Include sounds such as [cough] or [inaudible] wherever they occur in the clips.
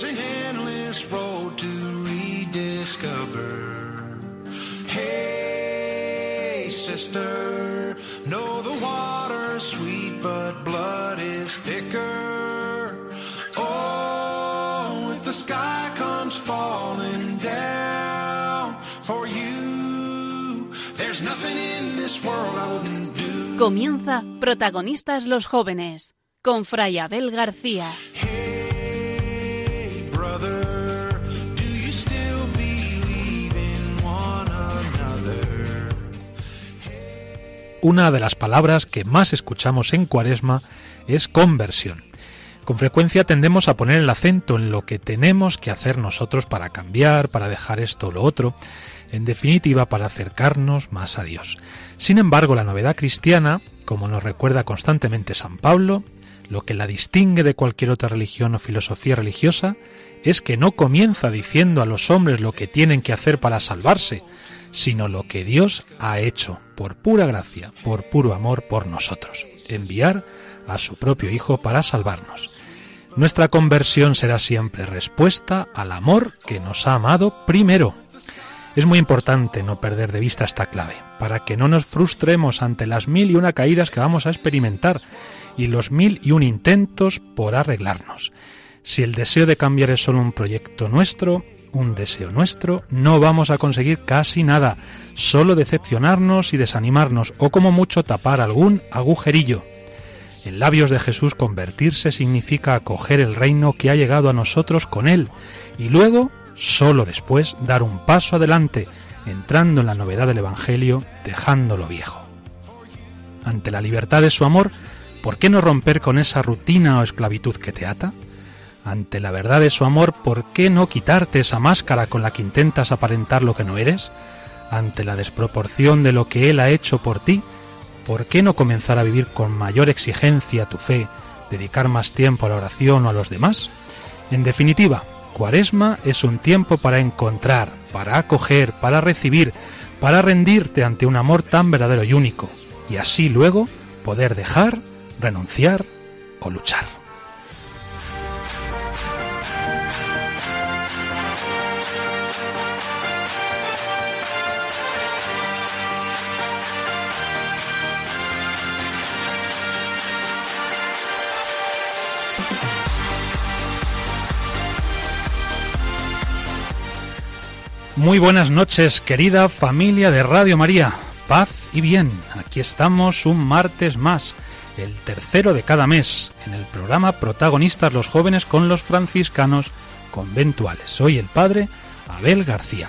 There's an endless road to rediscover. Hey, sister, know the water's sweet, but blood is thicker. Oh, if the sky comes falling down for you. Comienza Protagonistas los Jóvenes con Fray Abel García. Una de las palabras que más escuchamos en Cuaresma es conversión. Con frecuencia tendemos a poner el acento en lo que tenemos que hacer nosotros para cambiar, para dejar esto o lo otro, en definitiva para acercarnos más a Dios. Sin embargo, la novedad cristiana, como nos recuerda constantemente San Pablo, lo que la distingue de cualquier otra religión o filosofía religiosa es que no comienza diciendo a los hombres lo que tienen que hacer para salvarse, sino lo que Dios ha hecho por pura gracia, por puro amor por nosotros, enviar a su propio Hijo para salvarnos. Nuestra conversión será siempre respuesta al amor que nos ha amado primero. Es muy importante no perder de vista esta clave, para que no nos frustremos ante las mil y una caídas que vamos a experimentar y los mil y un intentos por arreglarnos. Si el deseo de cambiar es solo un proyecto nuestro, un deseo nuestro, no vamos a conseguir casi nada, solo decepcionarnos y desanimarnos, o como mucho tapar algún agujerillo. En labios de Jesús convertirse significa acoger el reino que ha llegado a nosotros con Él, y luego, solo después, dar un paso adelante, entrando en la novedad del Evangelio, dejando lo viejo. Ante la libertad de su amor, ¿por qué no romper con esa rutina o esclavitud que te ata? Ante la verdad de su amor, ¿por qué no quitarte esa máscara con la que intentas aparentar lo que no eres? Ante la desproporción de lo que Él ha hecho por ti, ¿por qué no comenzar a vivir con mayor exigencia tu fe, dedicar más tiempo a la oración o a los demás? En definitiva, Cuaresma es un tiempo para encontrar, para acoger, para recibir, para rendirte ante un amor tan verdadero y único, y así luego poder dejar, renunciar o luchar. Muy buenas noches, querida familia de Radio María. Paz y bien, aquí estamos un martes más, el tercero de cada mes, en el programa Protagonistas los jóvenes con los franciscanos conventuales. Soy el padre Abel García.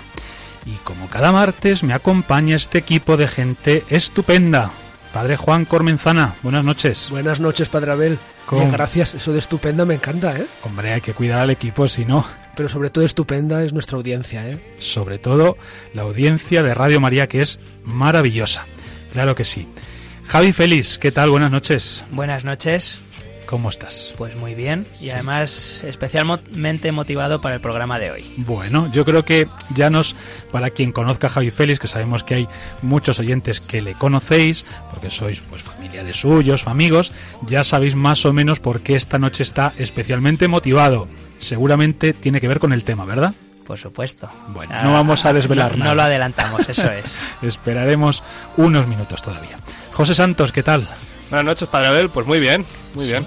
Y como cada martes me acompaña este equipo de gente estupenda. Padre Juan Cormenzana, buenas noches. Buenas noches, Padre Abel. Bien, gracias. Eso de estupenda me encanta, ¿eh? Hombre, hay que cuidar al equipo, si no, Pero sobre todo estupenda es nuestra audiencia, ¿eh? sobre todo la audiencia de Radio María, que es maravillosa. Claro que sí. Javi Félix, ¿qué tal? Buenas noches. Buenas noches, ¿Cómo estás? pues muy bien y además especialmente motivado para el programa de hoy. Bueno, yo creo que ya nos, para quien conozca a Javi Félix, que sabemos que hay muchos oyentes que le conocéis, porque sois pues familiares suyos o amigos, ya sabéis más o menos por qué esta noche está especialmente motivado. Seguramente tiene que ver con el tema, ¿verdad? Por supuesto. Bueno, no vamos a desvelar no, nada. No lo adelantamos, eso es. [laughs] Esperaremos unos minutos todavía. José Santos, ¿qué tal? Buenas noches, Padre Abel. Pues muy bien, muy bien.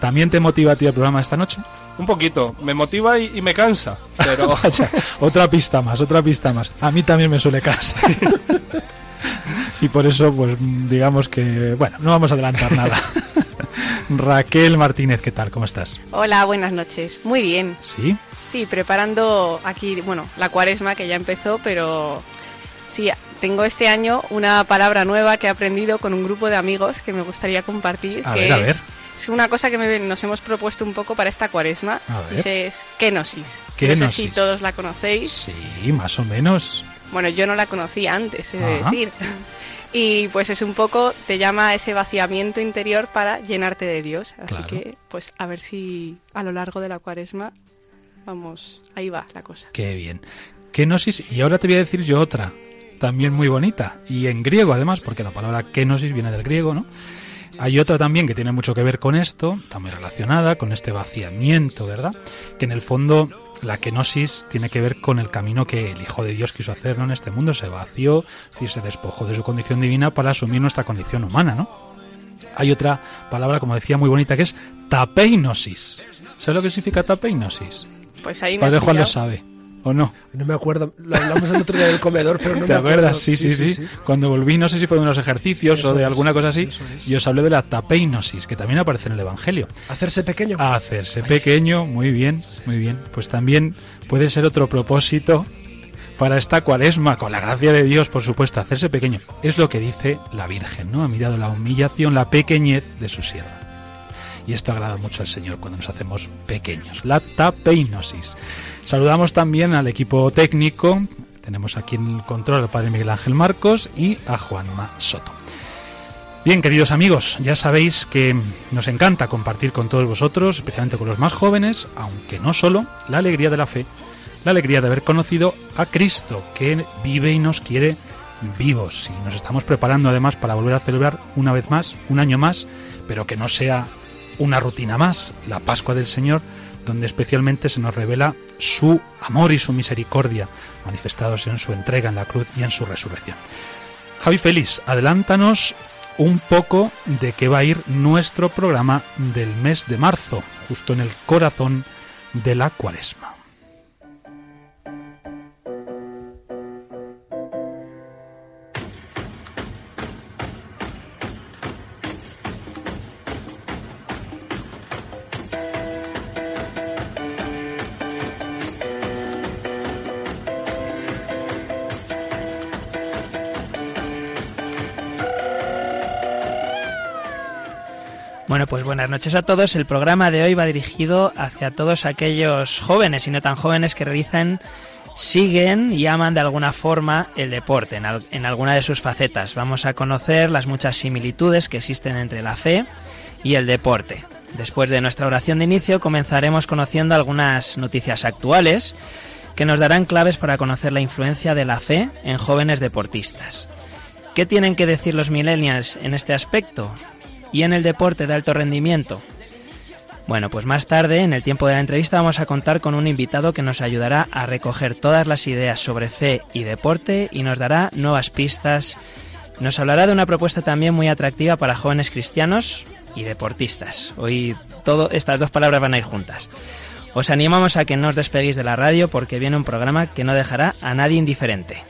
¿También te motiva a ti el programa esta noche? Un poquito. Me motiva y, y me cansa, pero... [laughs] Vaya, otra pista más, otra pista más. A mí también me suele cansar. [laughs] y por eso, pues digamos que, bueno, no vamos a adelantar nada. [laughs] Raquel Martínez, ¿qué tal? ¿Cómo estás? Hola, buenas noches. Muy bien. ¿Sí? Sí, preparando aquí, bueno, la cuaresma que ya empezó, pero tengo este año una palabra nueva que he aprendido con un grupo de amigos que me gustaría compartir. A que ver, a es, ver. es una cosa que me- nos hemos propuesto un poco para esta cuaresma. Es kenosis. No sé si Kenosis. todos la conocéis. Sí, más o menos. Bueno, yo no la conocía antes, he de decir. [laughs] Y pues es un poco, te llama a ese vaciamiento interior para llenarte de Dios. Así Claro. que, pues a ver si a lo largo de la cuaresma, vamos, ahí va la cosa. Qué bien. Kenosis, y ahora te voy a decir yo otra, también muy bonita, y en griego además, porque la palabra kenosis viene del griego, ¿no? Hay otra también que tiene mucho que ver con esto, está muy relacionada con este vaciamiento, ¿verdad? Que en el fondo la kenosis tiene que ver con el camino que el Hijo de Dios quiso hacer ¿no? en este mundo, se vació, decir, se despojó de su condición divina para asumir nuestra condición humana, ¿no? Hay otra palabra, como decía, muy bonita que es tapeinosis. ¿Sabes lo que significa tapeinosis? Pues ahí me Padre has Juan lo sabe, ¿o no? No me acuerdo, lo hablamos el otro día del comedor, pero no ¿Te me acuerdo. acuerdas? Sí sí, sí, Cuando volví, no sé si fue de unos ejercicios Eso o de es, alguna cosa así, es. y os hablé de la tapeinosis, que también aparece en el Evangelio. Hacerse pequeño. Hacerse pequeño, muy bien, muy bien. Pues también puede ser otro propósito para esta cuaresma, con la gracia de Dios, por supuesto, hacerse pequeño. Es lo que dice la Virgen, ¿no? Ha mirado la humillación, la pequeñez de su sierva. Y esto agrada mucho al Señor cuando nos hacemos pequeños. La tapeinosis. Saludamos también al equipo técnico. Tenemos aquí en el control al padre Miguel Ángel Marcos y a Juanma Soto. Bien, queridos amigos, ya sabéis que nos encanta compartir con todos vosotros, especialmente con los más jóvenes, aunque no solo, la alegría de la fe, la alegría de haber conocido a Cristo, que vive y nos quiere vivos. Y nos estamos preparando además para volver a celebrar una vez más, un año más, pero que no sea una rutina más, la Pascua del Señor, donde especialmente se nos revela su amor y su misericordia, manifestados en su entrega en la cruz y en su resurrección. Javi Félix, adelántanos un poco de qué va a ir nuestro programa del mes de marzo, justo en el corazón de la cuaresma. Bueno, pues buenas noches a todos. El programa de hoy va dirigido hacia todos aquellos jóvenes y no tan jóvenes que realizan, siguen y aman de alguna forma el deporte en, en alguna de sus facetas. Vamos a conocer las muchas similitudes que existen entre la fe y el deporte. Después de nuestra oración de inicio comenzaremos conociendo algunas noticias actuales que nos darán claves para conocer la influencia de la fe en jóvenes deportistas. ¿Qué tienen que decir los millennials en este aspecto? ¿Y en el deporte de alto rendimiento? Bueno, pues más tarde, en el tiempo de la entrevista, vamos a contar con un invitado que nos ayudará a recoger todas las ideas sobre fe y deporte y nos dará nuevas pistas. Nos hablará de una propuesta también muy atractiva para jóvenes cristianos y deportistas. Hoy todo, estas dos palabras van a ir juntas. Os animamos a que no os despeguéis de la radio porque viene un programa que no dejará a nadie indiferente.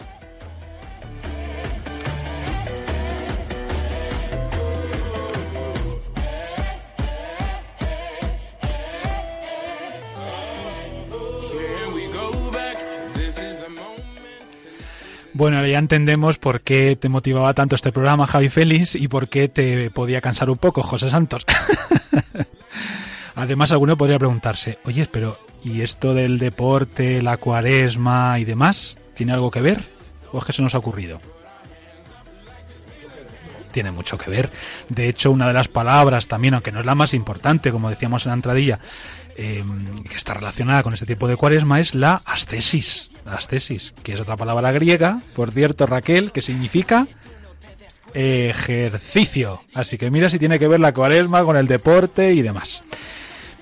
Bueno, ahora ya entendemos por qué te motivaba tanto este programa, Javi Félix, y por qué te podía cansar un poco, José Santos. [laughs] Además, alguno podría preguntarse, oye, pero ¿y esto del deporte, la cuaresma y demás? ¿Tiene algo que ver? ¿O es que se nos ha ocurrido? Tiene mucho que ver. De hecho, una de las palabras también, aunque no es la más importante, como decíamos en la entradilla, eh, que está relacionada con este tipo de cuaresma, es la ascesis. Ascesis, que es otra palabra griega, por cierto, Raquel, que significa ejercicio. Así que mira si tiene que ver la cuaresma con el deporte y demás.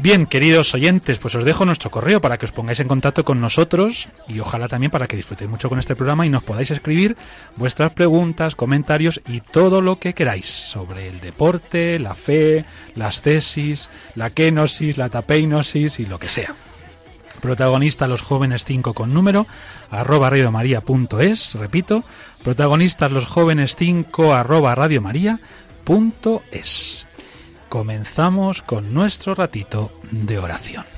Bien, queridos oyentes, pues os dejo nuestro correo para que os pongáis en contacto con nosotros y ojalá también para que disfrutéis mucho con este programa y nos podáis escribir vuestras preguntas, comentarios y todo lo que queráis sobre el deporte, la fe, las tesis, la kenosis, la tapeinosis y lo que sea. Protagonista los jóvenes 5 con número, arroba radiomaria.es, repito, protagonistas los jóvenes 5 arroba radiomaria.es. Comenzamos con nuestro ratito de oración.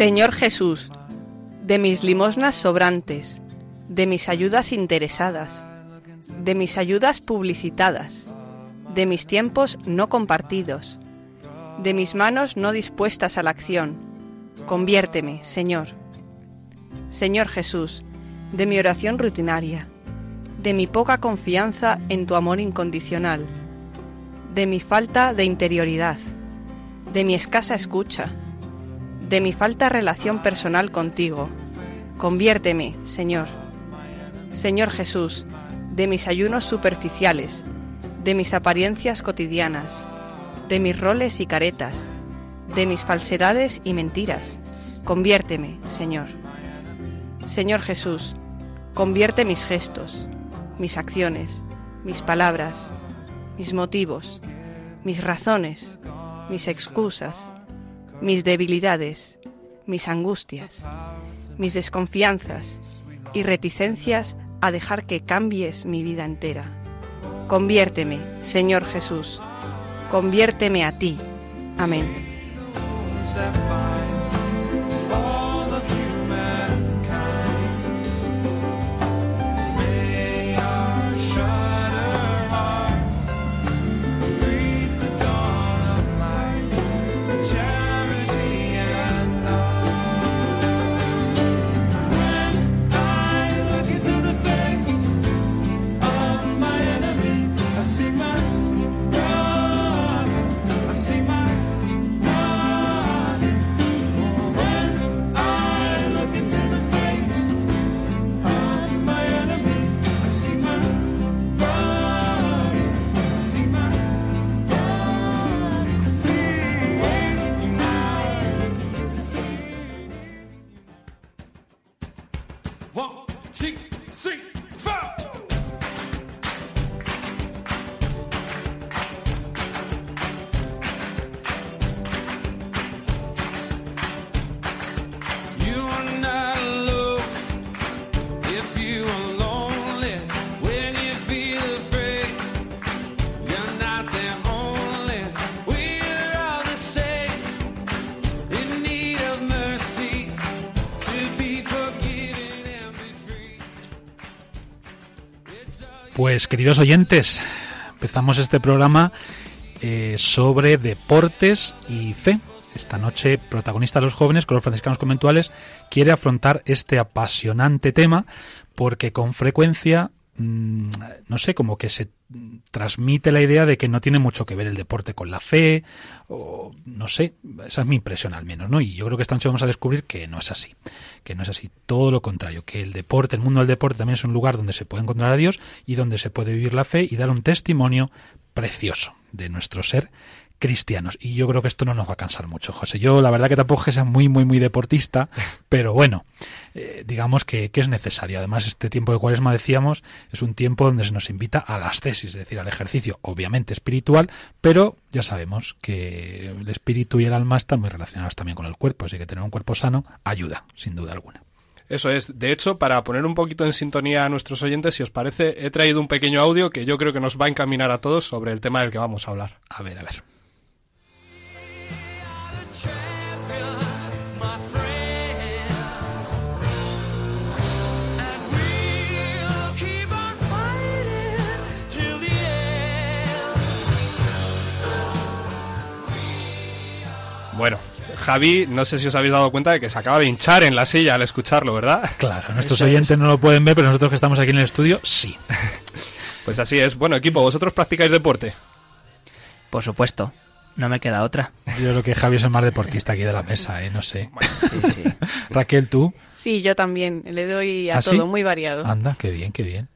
Señor Jesús, de mis limosnas sobrantes, de mis ayudas interesadas, de mis ayudas publicitadas, de mis tiempos no compartidos, de mis manos no dispuestas a la acción. Conviérteme, Señor. Señor Jesús, de mi oración rutinaria, de mi poca confianza en tu amor incondicional, de mi falta de interioridad, de mi escasa escucha, de mi falta relación personal contigo. Conviérteme, Señor. Señor Jesús, de mis ayunos superficiales, de mis apariencias cotidianas, de mis roles y caretas, de mis falsedades y mentiras. Conviérteme, Señor. Señor Jesús, convierte mis gestos, mis acciones, mis palabras, mis motivos, mis razones, mis excusas, mis debilidades, mis angustias, mis desconfianzas y reticencias a dejar que cambies mi vida entera. Conviérteme, Señor Jesús, conviérteme a ti. Amén. Pues queridos oyentes, empezamos este programa eh, sobre deportes y fe. Esta noche, protagonista de los jóvenes, con los franciscanos conventuales, quiere afrontar este apasionante tema porque con frecuencia, no sé, como que se mm, transmite la idea de que no tiene mucho que ver el deporte con la fe, o no sé, esa es mi impresión al menos, ¿no? Y yo creo que esta noche vamos a descubrir que no es así, que no es así, todo lo contrario, que el deporte, el mundo del deporte también es un lugar donde se puede encontrar a Dios y donde se puede vivir la fe y dar un testimonio precioso de nuestro ser cristianos. Y yo creo que esto no nos va a cansar mucho, José. Yo la verdad que tampoco es que sea muy, muy, muy deportista, [laughs] pero bueno, eh, digamos que, que es necesario. Además, este tiempo de cuaresma, decíamos, es un tiempo donde se nos invita a las tesis, es decir, al ejercicio, obviamente espiritual, pero ya sabemos que el espíritu y el alma están muy relacionados también con el cuerpo, así que tener un cuerpo sano ayuda, sin duda alguna. Eso es. De hecho, para poner un poquito en sintonía a nuestros oyentes, si os parece, he traído un pequeño audio que yo creo que nos va a encaminar a todos sobre el tema del que vamos a hablar. A ver, a ver. Bueno, Javi, no sé si os habéis dado cuenta de que se acaba de hinchar en la silla al escucharlo, ¿verdad? Claro, nuestros oyentes no lo pueden ver, pero nosotros que estamos aquí en el estudio, sí. [laughs] Pues así es. Bueno, equipo, ¿vosotros practicáis deporte? Por supuesto, no me queda otra. Yo creo que Javi es el más deportista aquí de la mesa, ¿eh? No sé. Sí, sí. [laughs] Raquel, ¿tú? Sí, yo también. Le doy a ¿Ah, sí? todo, muy variado. Anda, qué bien, qué bien.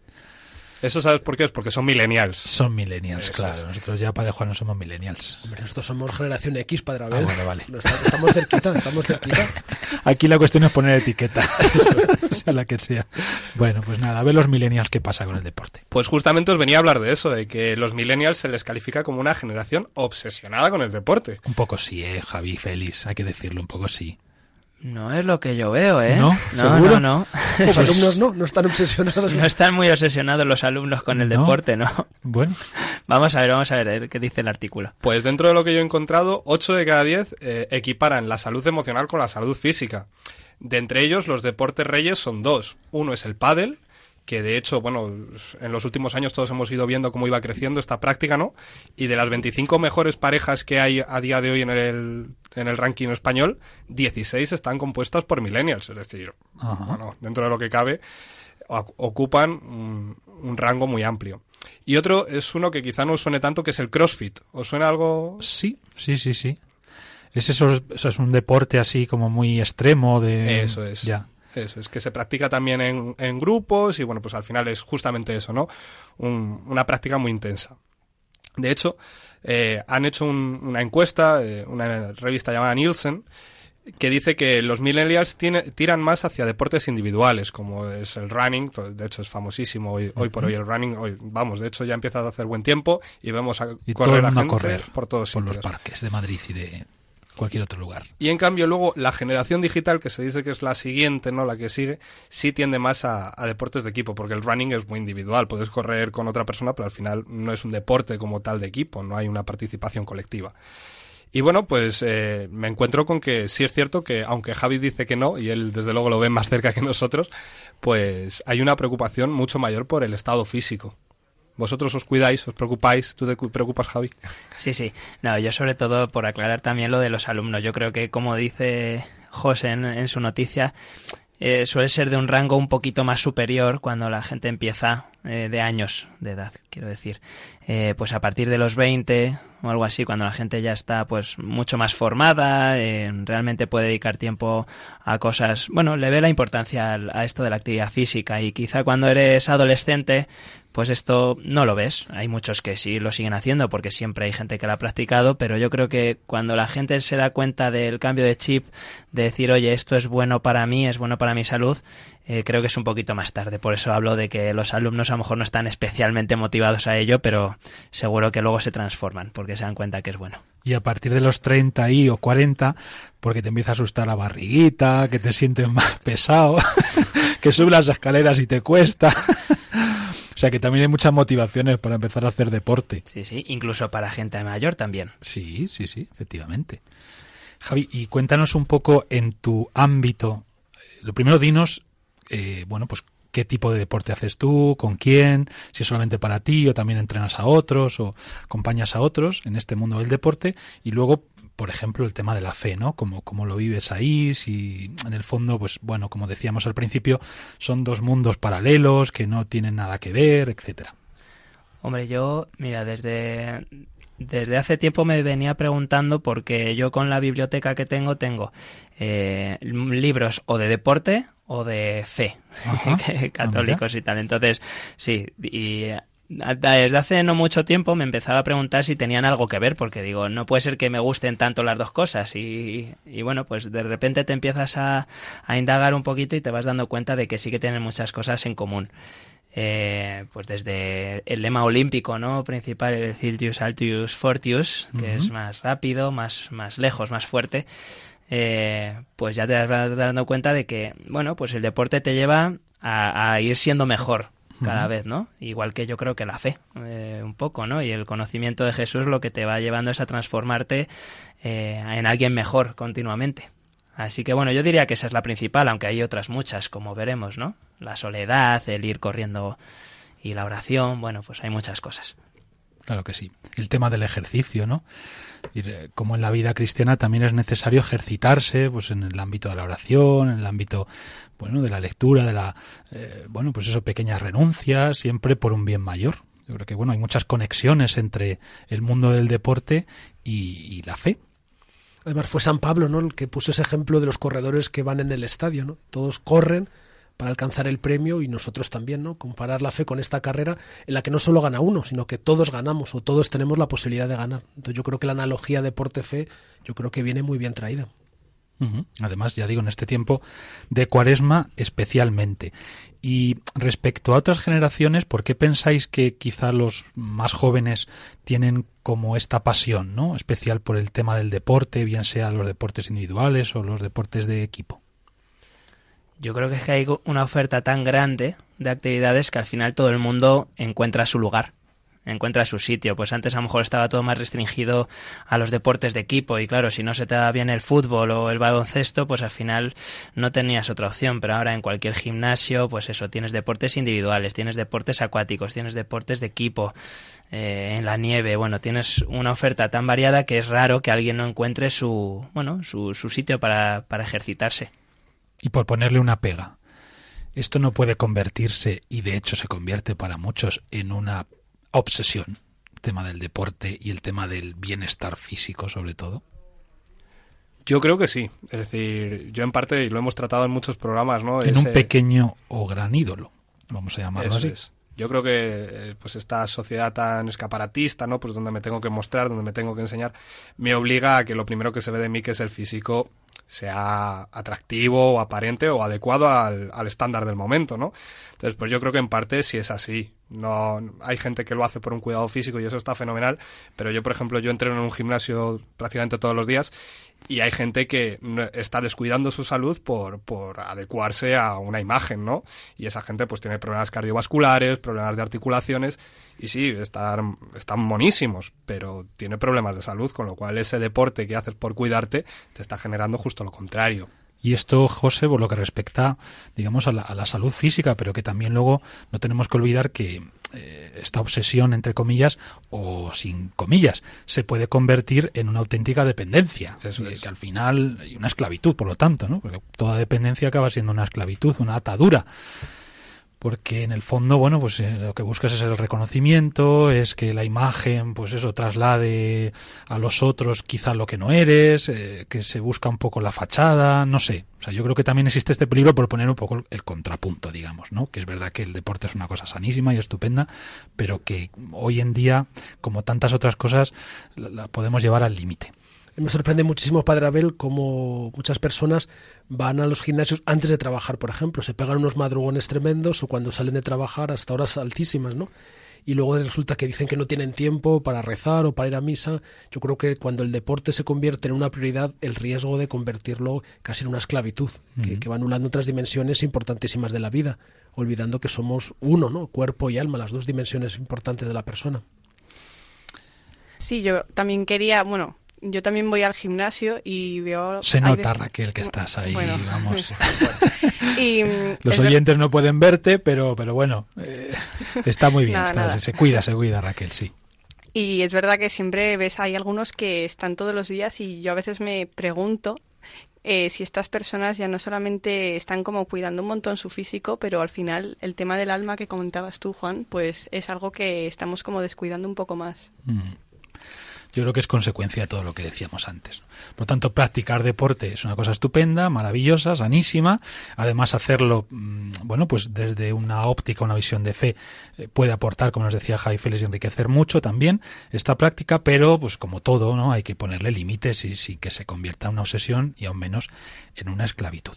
¿Eso sabes por qué? Es porque son millennials. Son millennials, Eso claro. es. Nosotros ya, Padre Juan, no somos millennials. Hombre, nosotros somos generación X, Padre Ah, Abel. bueno, vale. Estamos cerquita, estamos cerquita. [laughs] Aquí la cuestión es poner etiqueta, [laughs] Eso, sea la que sea. Bueno, pues nada, a ver los millennials qué pasa con el deporte. Pues justamente os venía a hablar de eso, de que los millennials se les califica como una generación obsesionada con el deporte. Un poco sí, eh, Javi, Félix, hay que decirlo, un poco sí. No es lo que yo veo, ¿eh? ¿No? no, ¿Seguro? no, no. Los alumnos no, no están obsesionados. No están muy obsesionados los alumnos con el ¿No? deporte, ¿no? Bueno, [laughs] Vamos a ver, vamos a ver, a ver qué dice el artículo. Pues dentro de lo que yo he encontrado, 8 de cada 10 eh, equiparan la salud emocional con la salud física. De entre ellos, los deportes reyes son dos. Uno es el pádel que de hecho, bueno, en los últimos años todos hemos ido viendo cómo iba creciendo esta práctica, ¿no? Y de las 25 mejores parejas que hay a día de hoy en el, en el ranking español, 16 están compuestas por millennials, es decir, Ajá. bueno, dentro de lo que cabe, ocupan un, un rango muy amplio. Y otro es uno que quizá no os suene tanto, que es el CrossFit. ¿Os suena algo? Sí, sí, sí, sí. Es eso, eso es un deporte así como muy extremo de... Eso es. Ya. Eso es que se practica también en, en grupos y bueno, pues al final es justamente eso, ¿no? Un- una práctica muy intensa. De hecho, eh, han hecho un- una encuesta, eh, una revista llamada Nielsen, que dice que los millennials tiene- tiran más hacia deportes individuales, como es el running, de hecho es famosísimo hoy, hoy por hoy el running, hoy, vamos, de hecho ya empieza a hacer buen tiempo y vemos a Y correr a gente correr por todos por los parques de Madrid y de cualquier otro lugar. Y en cambio luego la generación digital, que se dice que es la siguiente, ¿no? La que sigue, sí tiende más a, deportes de equipo, porque el running es muy individual. Puedes correr con otra persona, pero al final no es un deporte como tal de equipo, no hay una participación colectiva. Y bueno, pues eh, me encuentro con que sí es cierto que, aunque Javi dice que no, y él desde luego lo ve más cerca que nosotros, pues hay una preocupación mucho mayor por el estado físico. Vosotros os cuidáis, os preocupáis, tú te cu- preocupas, Javi. Sí, sí. No, yo sobre todo por aclarar también lo de los alumnos. Yo creo que, como dice José en, su noticia, eh, suele ser de un rango un poquito más superior cuando la gente empieza eh, de años de edad, quiero decir. Eh, pues a partir de los 20 o algo así, cuando la gente ya está pues mucho más formada, realmente puede dedicar tiempo a cosas, bueno, le ve la importancia a esto de la actividad física y quizá cuando eres adolescente pues esto no lo ves. Hay muchos que sí lo siguen haciendo porque siempre hay gente que lo ha practicado, pero yo creo que cuando la gente se da cuenta del cambio de chip, de decir, oye, esto es bueno para mí, es bueno para mi salud, eh, creo que es un poquito más tarde. Por eso hablo de que los alumnos a lo mejor no están especialmente motivados a ello, pero seguro que luego se transforman porque se dan cuenta que es bueno. Y a partir de los 30 y o 40, porque te empieza a asustar la barriguita, que te sientes [laughs] más pesado, [laughs] que subes las escaleras y te cuesta. Sea que también hay muchas motivaciones para empezar a hacer deporte. Sí, sí, incluso para gente mayor también. Sí, sí, sí, efectivamente. Javi, y cuéntanos un poco en tu ámbito. Lo primero, dinos, eh, bueno, pues qué tipo de deporte haces tú, con quién, si es solamente para ti o también entrenas a otros o acompañas a otros en este mundo del deporte. Y luego, por ejemplo, el tema de la fe, ¿no? Cómo, cómo lo vives ahí, si en el fondo, pues bueno, como decíamos al principio, son dos mundos paralelos que no tienen nada que ver, etcétera. Hombre, yo, mira, desde, desde hace tiempo me venía preguntando porque yo con la biblioteca que tengo tengo eh, libros o de deporte o de fe, Ajá. [laughs] que- católicos y tal. Entonces, sí, y desde hace no mucho tiempo me empezaba a preguntar si tenían algo que ver, porque digo, no puede ser que me gusten tanto las dos cosas. Y, y bueno, pues de repente te empiezas a, a indagar un poquito y te vas dando cuenta de que sí que tienen muchas cosas en común. Eh, pues desde el lema olímpico, ¿no? Principal, el Ciltius Altius Fortius, que es más rápido, más, más lejos, más fuerte. eh, pues ya te vas dando cuenta de que, bueno, pues el deporte te lleva a, a ir siendo mejor cada vez, ¿no? Igual que yo creo que la fe, eh, un poco, ¿no? Y el conocimiento de Jesús lo que te va llevando es a transformarte eh, en alguien mejor continuamente. Así que bueno, yo diría que esa es la principal, aunque hay otras muchas, como veremos, ¿no? La soledad, el ir corriendo y la oración, bueno, pues hay muchas cosas. Claro que sí. El tema del ejercicio, ¿no? Eh, como en la vida cristiana también es necesario ejercitarse, pues en el ámbito de la oración, en el ámbito, bueno, de la lectura, de la, eh, bueno, pues eso, pequeñas renuncias, siempre por un bien mayor. Yo creo que, bueno, hay muchas conexiones entre el mundo del deporte y la fe. Además fue San Pablo, ¿no? El que puso ese ejemplo de los corredores que van en el estadio, ¿no? Todos corren para alcanzar el premio y nosotros también, ¿no? Comparar la fe con esta carrera en la que no solo gana uno, sino que todos ganamos o todos tenemos la posibilidad de ganar. Entonces yo creo que la analogía deporte-fe yo creo que viene muy bien traída. Además, ya digo, en este tiempo de cuaresma especialmente. Y respecto a otras generaciones, ¿por qué pensáis que quizá los más jóvenes tienen como esta pasión, ¿no? Especial por el tema del deporte, bien sea los deportes individuales o los deportes de equipo. Yo creo que es que hay una oferta tan grande de actividades que al final todo el mundo encuentra su lugar. Encuentra su sitio. Pues antes a lo mejor estaba todo más restringido a los deportes de equipo y claro, si no se te da bien el fútbol o el baloncesto, pues al final no tenías otra opción. Pero ahora en cualquier gimnasio, pues eso, tienes deportes individuales, tienes deportes acuáticos, tienes deportes de equipo, eh, en la nieve. Bueno, tienes una oferta tan variada que es raro que alguien no encuentre su, bueno, su, su sitio para, para ejercitarse. Y por ponerle una pega, esto no puede convertirse, y de hecho se convierte para muchos, en una obsesión, tema del deporte y el tema del bienestar físico sobre todo. Yo creo que sí. Es decir, yo en parte, y lo hemos tratado en muchos programas, ¿no? En Ese- un pequeño o gran ídolo, vamos a llamarlo Eso así. es. Yo creo que eh, pues esta sociedad tan escaparatista, ¿no? Pues donde me tengo que mostrar, donde me tengo que enseñar, me obliga a que lo primero que se ve de mí, que es el físico, sea atractivo o aparente o adecuado al, al estándar del momento, ¿no? Entonces, pues yo creo que en parte sí es así. No, hay gente que lo hace por un cuidado físico y eso está fenomenal, pero yo, por ejemplo, yo entreno en un gimnasio prácticamente todos los días y hay gente que está descuidando su salud por, por adecuarse a una imagen, ¿no? Y esa gente pues tiene problemas cardiovasculares, problemas de articulaciones y sí, están, están monísimos, pero tiene problemas de salud, con lo cual ese deporte que haces por cuidarte te está generando justo lo contrario. Y esto, José, por lo que respecta, digamos, a la, a la salud física, pero que también luego no tenemos que olvidar que eh, esta obsesión, entre comillas, o sin comillas, se puede convertir en una auténtica dependencia. Eso es. Que al final, y una esclavitud, por lo tanto, ¿no? Porque toda dependencia acaba siendo una esclavitud, una atadura. Porque en el fondo, bueno, pues eh, lo que buscas es el reconocimiento, es que la imagen, pues eso, traslade a los otros quizá lo que no eres, eh, que se busca un poco la fachada, no sé. O sea, yo creo que también existe este peligro por poner un poco el contrapunto, digamos, ¿no? Que es verdad que el deporte es una cosa sanísima y estupenda, pero que hoy en día, como tantas otras cosas, la, la podemos llevar al límite. Me sorprende muchísimo, Padre Abel, cómo muchas personas van a los gimnasios antes de trabajar, por ejemplo. Se pegan unos madrugones tremendos o cuando salen de trabajar hasta horas altísimas, ¿no? Y luego resulta que dicen que no tienen tiempo para rezar o para ir a misa. Yo creo que cuando el deporte se convierte en una prioridad, el riesgo de convertirlo casi en una esclavitud, que, que va anulando otras dimensiones importantísimas de la vida, olvidando que somos uno, ¿no? Cuerpo y alma, las dos dimensiones importantes de la persona. Sí, yo también quería, bueno, yo también voy al gimnasio y veo... Se nota, veces- Raquel, que estás ahí, Bueno. vamos. [laughs] y, [laughs] Los ver- oyentes no pueden verte, pero, pero bueno, eh, está muy bien. Nada, está- nada. Se cuida, se cuida, Raquel, sí. Y es verdad que siempre ves, hay algunos que están todos los días y yo a veces me pregunto eh, si estas personas ya no solamente están como cuidando un montón su físico, pero al final el tema del alma que comentabas tú, Juan, pues es algo que estamos como descuidando un poco más. Mm. Yo creo que es consecuencia de todo lo que decíamos antes. Por tanto, practicar deporte es una cosa estupenda, maravillosa, sanísima. Además, hacerlo, mm, bueno, pues desde una óptica, una visión de fe, eh, puede aportar, como nos decía Javi Félix, enriquecer mucho también esta práctica, pero, pues como todo, ¿no? Hay que ponerle límites y sin que se convierta en una obsesión y aún menos en una esclavitud.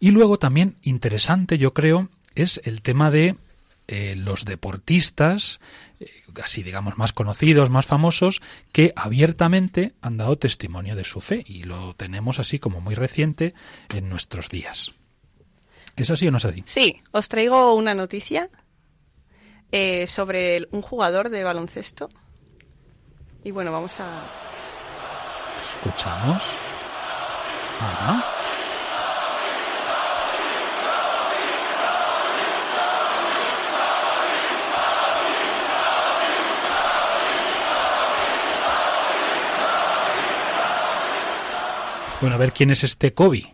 Y luego también interesante, yo creo, es el tema de eh, los deportistas, eh, así digamos más conocidos, más famosos, que abiertamente han dado testimonio de su fe y lo tenemos así como muy reciente en nuestros días. ¿Es así o no es así? Sí, os traigo una noticia eh, sobre un jugador de baloncesto. Y bueno, vamos a... Escuchamos. Ajá. Bueno, a ver quién es este Kobe.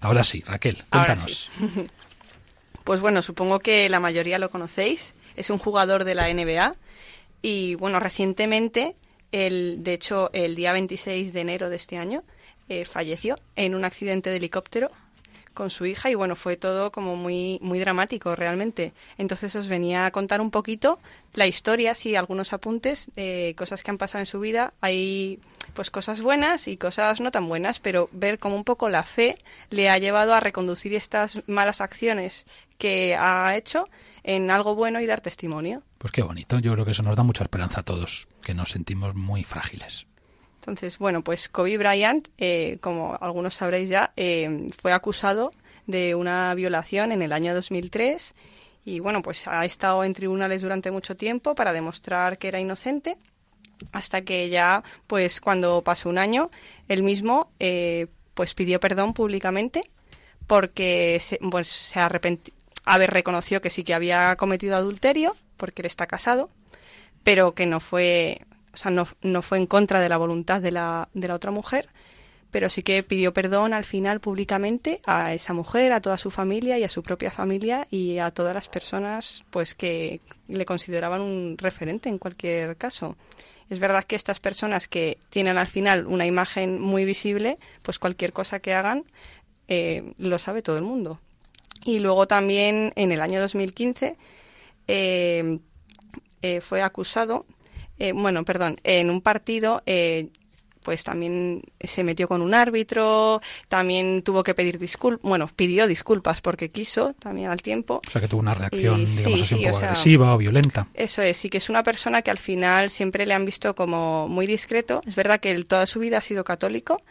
Ahora sí, Raquel, cuéntanos. [laughs] Pues bueno, supongo que la mayoría lo conocéis. Es un jugador de la NBA y bueno, recientemente, el, de hecho, el día 26 de enero de este año, eh, falleció en un accidente de helicóptero con su hija y bueno, fue todo como muy, muy dramático realmente. Entonces os venía a contar un poquito la historia, sí, algunos apuntes, de cosas que han pasado en su vida. Hay pues cosas buenas y cosas no tan buenas, pero ver cómo un poco la fe le ha llevado a reconducir estas malas acciones que ha hecho en algo bueno y dar testimonio. Pues qué bonito, yo creo que eso nos da mucha esperanza a todos, que nos sentimos muy frágiles. Entonces, bueno, pues Kobe Bryant, eh, como algunos sabréis ya, eh, fue acusado de una violación en el año 2003 Y bueno, pues ha estado en tribunales durante mucho tiempo para demostrar que era inocente hasta que ya, pues cuando pasó un año, él mismo eh, pues pidió perdón públicamente porque se, pues, se arrepenti- a reconoció que sí que había cometido adulterio porque él está casado, pero que no fue, o sea, no, no fue en contra de la voluntad de la, de la otra mujer, pero sí que pidió perdón al final públicamente a esa mujer, a toda su familia y a su propia familia y a todas las personas pues que le consideraban un referente en cualquier caso. Es verdad que estas personas que tienen al final una imagen muy visible, pues cualquier cosa que hagan eh, lo sabe todo el mundo. Y luego también en el año 2015 eh, eh, fue acusado, eh, bueno, perdón, en un partido eh, pues también se metió con un árbitro, también tuvo que pedir disculpas, bueno, pidió disculpas porque quiso también al tiempo. O sea, que tuvo una reacción, Y digamos sí, así, un sí, o poco sea, agresiva o violenta. Eso es, sí que es una persona que al final siempre le han visto como muy discreto. Es verdad que él toda su vida ha sido católico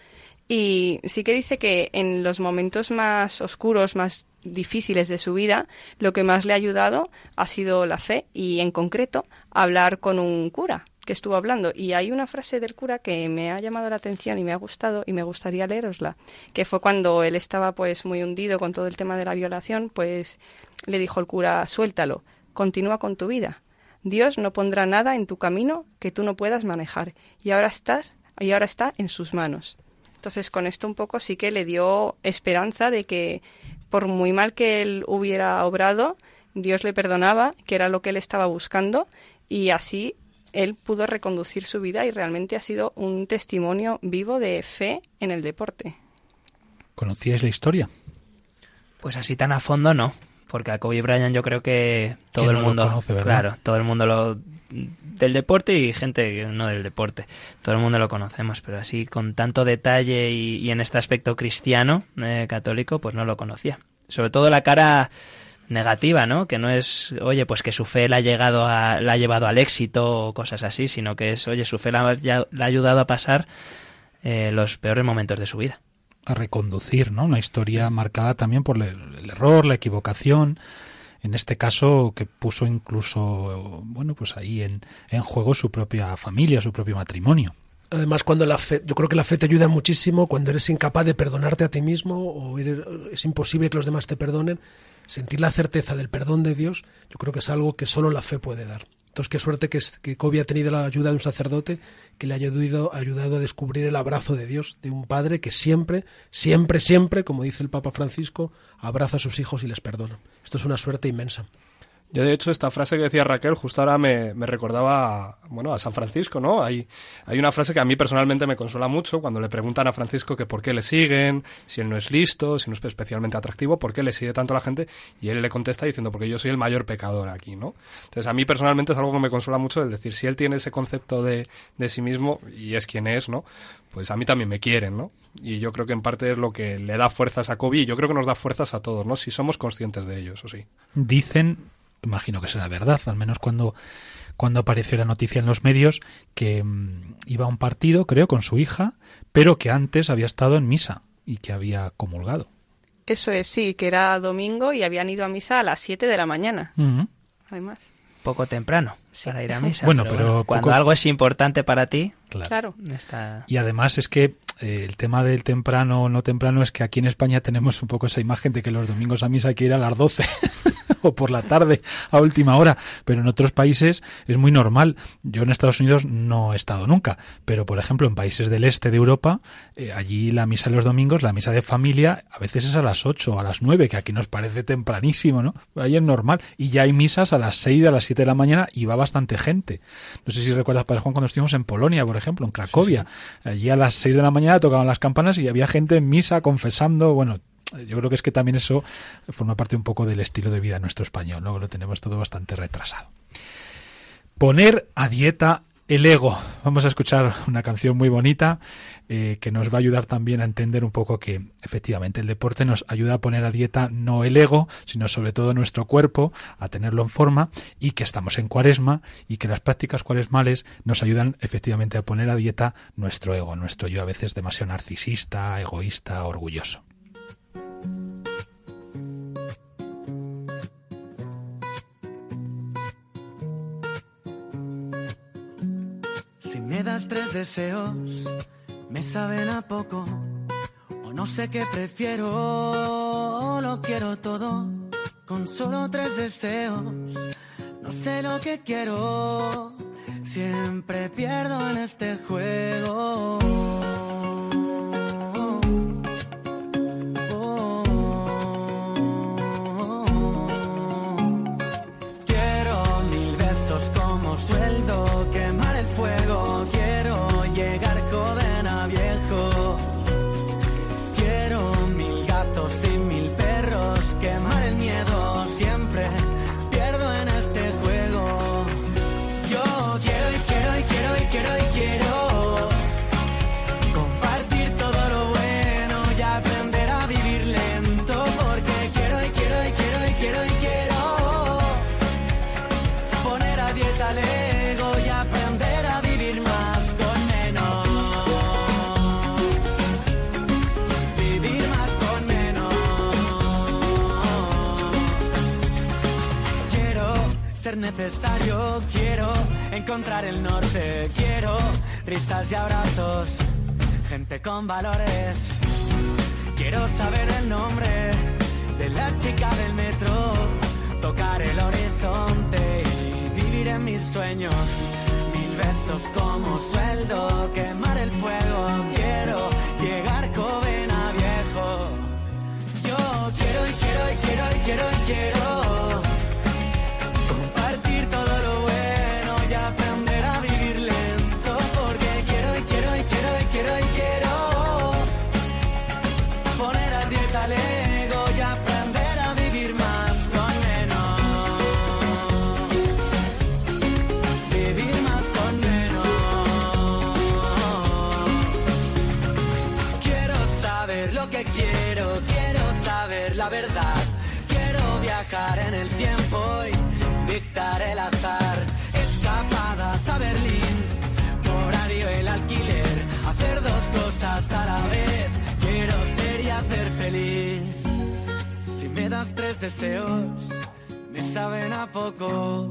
y sí que dice que en los momentos más oscuros, más difíciles de su vida, lo que más le ha ayudado ha sido la fe y en concreto hablar con un cura estuvo hablando y hay una frase del cura que me ha llamado la atención y me ha gustado y me gustaría leerosla, que fue cuando él estaba pues muy hundido con todo el tema de la violación, pues le dijo el cura, suéltalo, continúa con tu vida. Dios no pondrá nada en tu camino que tú no puedas manejar y ahora estás y ahora está en sus manos. Entonces, con esto un poco sí que le dio esperanza de que por muy mal que él hubiera obrado, Dios le perdonaba, que era lo que él estaba buscando y así él pudo reconducir su vida y realmente ha sido un testimonio vivo de fe en el deporte. ¿Conocíais la historia? Pues así tan a fondo no, porque a Kobe Bryant yo creo que todo Que el no lo mundo, conoce, ¿verdad? claro, todo el mundo lo del deporte y gente que no del deporte, todo el mundo lo conocemos, pero así con tanto detalle y, y en este aspecto cristiano eh, católico, pues no lo conocía. Sobre todo la cara negativa, ¿no? Que no es, oye, pues que su fe la ha llegado a, la ha llevado al éxito o cosas así, sino que es, oye, su fe la, ha- ya- la ha ayudado a pasar eh, los peores momentos de su vida. a reconducir, ¿no? Una historia marcada también por el, el error, la equivocación, en este caso que puso incluso, bueno, pues ahí en, en juego su propia familia, su propio matrimonio. Además, cuando la fe, yo creo que la fe te ayuda muchísimo cuando eres incapaz de perdonarte a ti mismo o eres- es imposible que los demás te perdonen. Sentir la certeza del perdón de Dios, yo creo que es algo que solo la fe puede dar. Entonces, qué suerte que, que Kobe ha tenido la ayuda de un sacerdote que le ha ayudado a descubrir el abrazo de Dios, de un padre que siempre, siempre, siempre, como dice el Papa Francisco, abraza a sus hijos y les perdona. Esto es una suerte inmensa. Yo, de hecho, esta frase que decía Raquel justo ahora me, me recordaba a, bueno, a San Francisco, ¿no? Hay, hay una frase que a mí personalmente me consuela mucho cuando le preguntan a Francisco que por qué le siguen, si él no es listo, si no es especialmente atractivo, por qué le sigue tanto la gente, y él le contesta diciendo, porque yo soy el mayor pecador aquí, ¿no? Entonces, a mí personalmente es algo que me consuela mucho el decir, si él tiene ese concepto de, de sí mismo, y es quien es, ¿no? Pues a mí también me quieren, ¿no? Y yo creo que en parte es lo que le da fuerzas a Kobe, y yo creo que nos da fuerzas a todos, ¿no? Si somos conscientes de ello, eso sí. Dicen, imagino que será verdad, al menos cuando, cuando apareció la noticia en los medios, que mm, iba a un partido, creo, con su hija, pero que antes había estado en misa y que había comulgado. Eso es, sí, que era domingo y habían ido a misa a las 7 de la mañana, además. Poco temprano para ir a misa. Bueno, pero cuando poco- algo es importante para ti, Claro. Está... Y además es que eh, el tema del temprano o no temprano es que aquí en España tenemos un poco esa imagen de que los domingos a misa hay que ir a las 12 [laughs] o por la tarde a última hora, pero en otros países es muy normal. Yo en Estados Unidos no he estado nunca, pero por ejemplo en países del este de Europa, eh, allí la misa los domingos, la misa de familia, a veces es a las 8 o a las 9, que aquí nos parece tempranísimo, ¿no? Ahí es normal. Y ya hay misas a las 6, a las 7 de la mañana y va bastante gente. No sé si recuerdas, Padre Juan, cuando estuvimos en Polonia, por ejemplo, en Cracovia. Allí a las 6 de la mañana tocaban las campanas y había gente en misa confesando, bueno, yo creo que es que también eso forma parte un poco del estilo de vida nuestro español, ¿no? Lo tenemos todo bastante retrasado. Poner a dieta el ego. Vamos a escuchar una canción muy bonita eh, que nos va a ayudar también a entender un poco que efectivamente el deporte nos ayuda a poner a dieta no el ego, sino sobre todo nuestro cuerpo, a tenerlo en forma y que estamos en cuaresma y que las prácticas cuaresmales nos ayudan efectivamente a poner a dieta nuestro ego, nuestro yo a veces demasiado narcisista, egoísta, orgulloso. Me das tres deseos, me saben a poco. O no sé qué prefiero, lo quiero todo. Con solo tres deseos, no sé lo que quiero. Siempre pierdo en este juego. Necesario, quiero encontrar el norte, quiero risas y abrazos, gente con valores. Quiero saber el nombre de la chica del metro, tocar el horizonte y vivir en mis sueños. Mil besos como sueldo, quemar el fuego. Quiero llegar joven a viejo. Yo quiero y quiero y quiero y quiero y quiero Tres deseos, me saben a poco.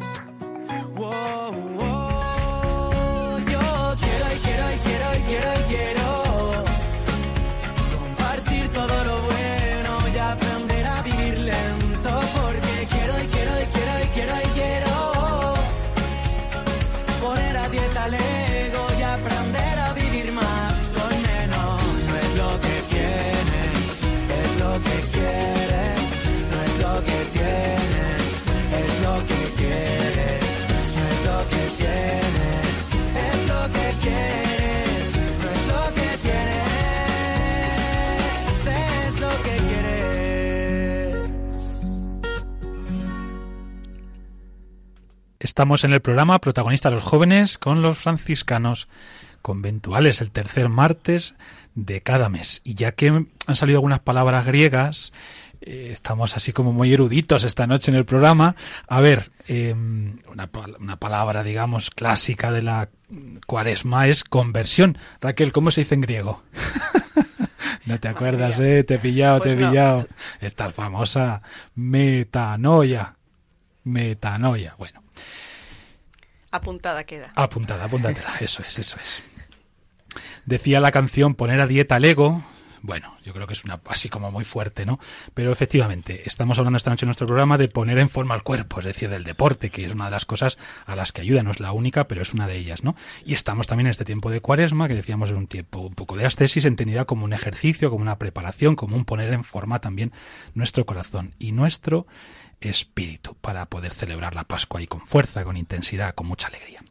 Wow, wow. Yo quiero y quiero y quiero y quiero y quiero Estamos en el programa Protagonista los jóvenes con los franciscanos conventuales, el tercer martes de cada mes. Y ya que han salido algunas palabras griegas, eh, estamos así como muy eruditos esta noche en el programa. A ver, eh, una, pal- una palabra, digamos, clásica de la cuaresma es conversión. Raquel, ¿cómo se dice en griego? [laughs] no te acuerdas. ¿eh? Te he pillado, Pues te he no. pillado. Esta famosa metanoia. Metanoia. Bueno, Apuntada queda. Apuntada, apúntatela. Eso es, eso es. Decía la canción poner a dieta al ego. Bueno, yo creo que es una así como muy fuerte, ¿no? Pero efectivamente, estamos hablando esta noche en nuestro programa de poner en forma al cuerpo, es decir, del deporte, que es una de las cosas a las que ayuda, no es la única, pero es una de ellas, ¿no? Y estamos también en este tiempo de cuaresma, que decíamos es un tiempo un poco de ascesis, entendida como un ejercicio, como una preparación, como un poner en forma también nuestro corazón y nuestro espíritu para poder celebrar la Pascua y con fuerza, con intensidad, con mucha alegría.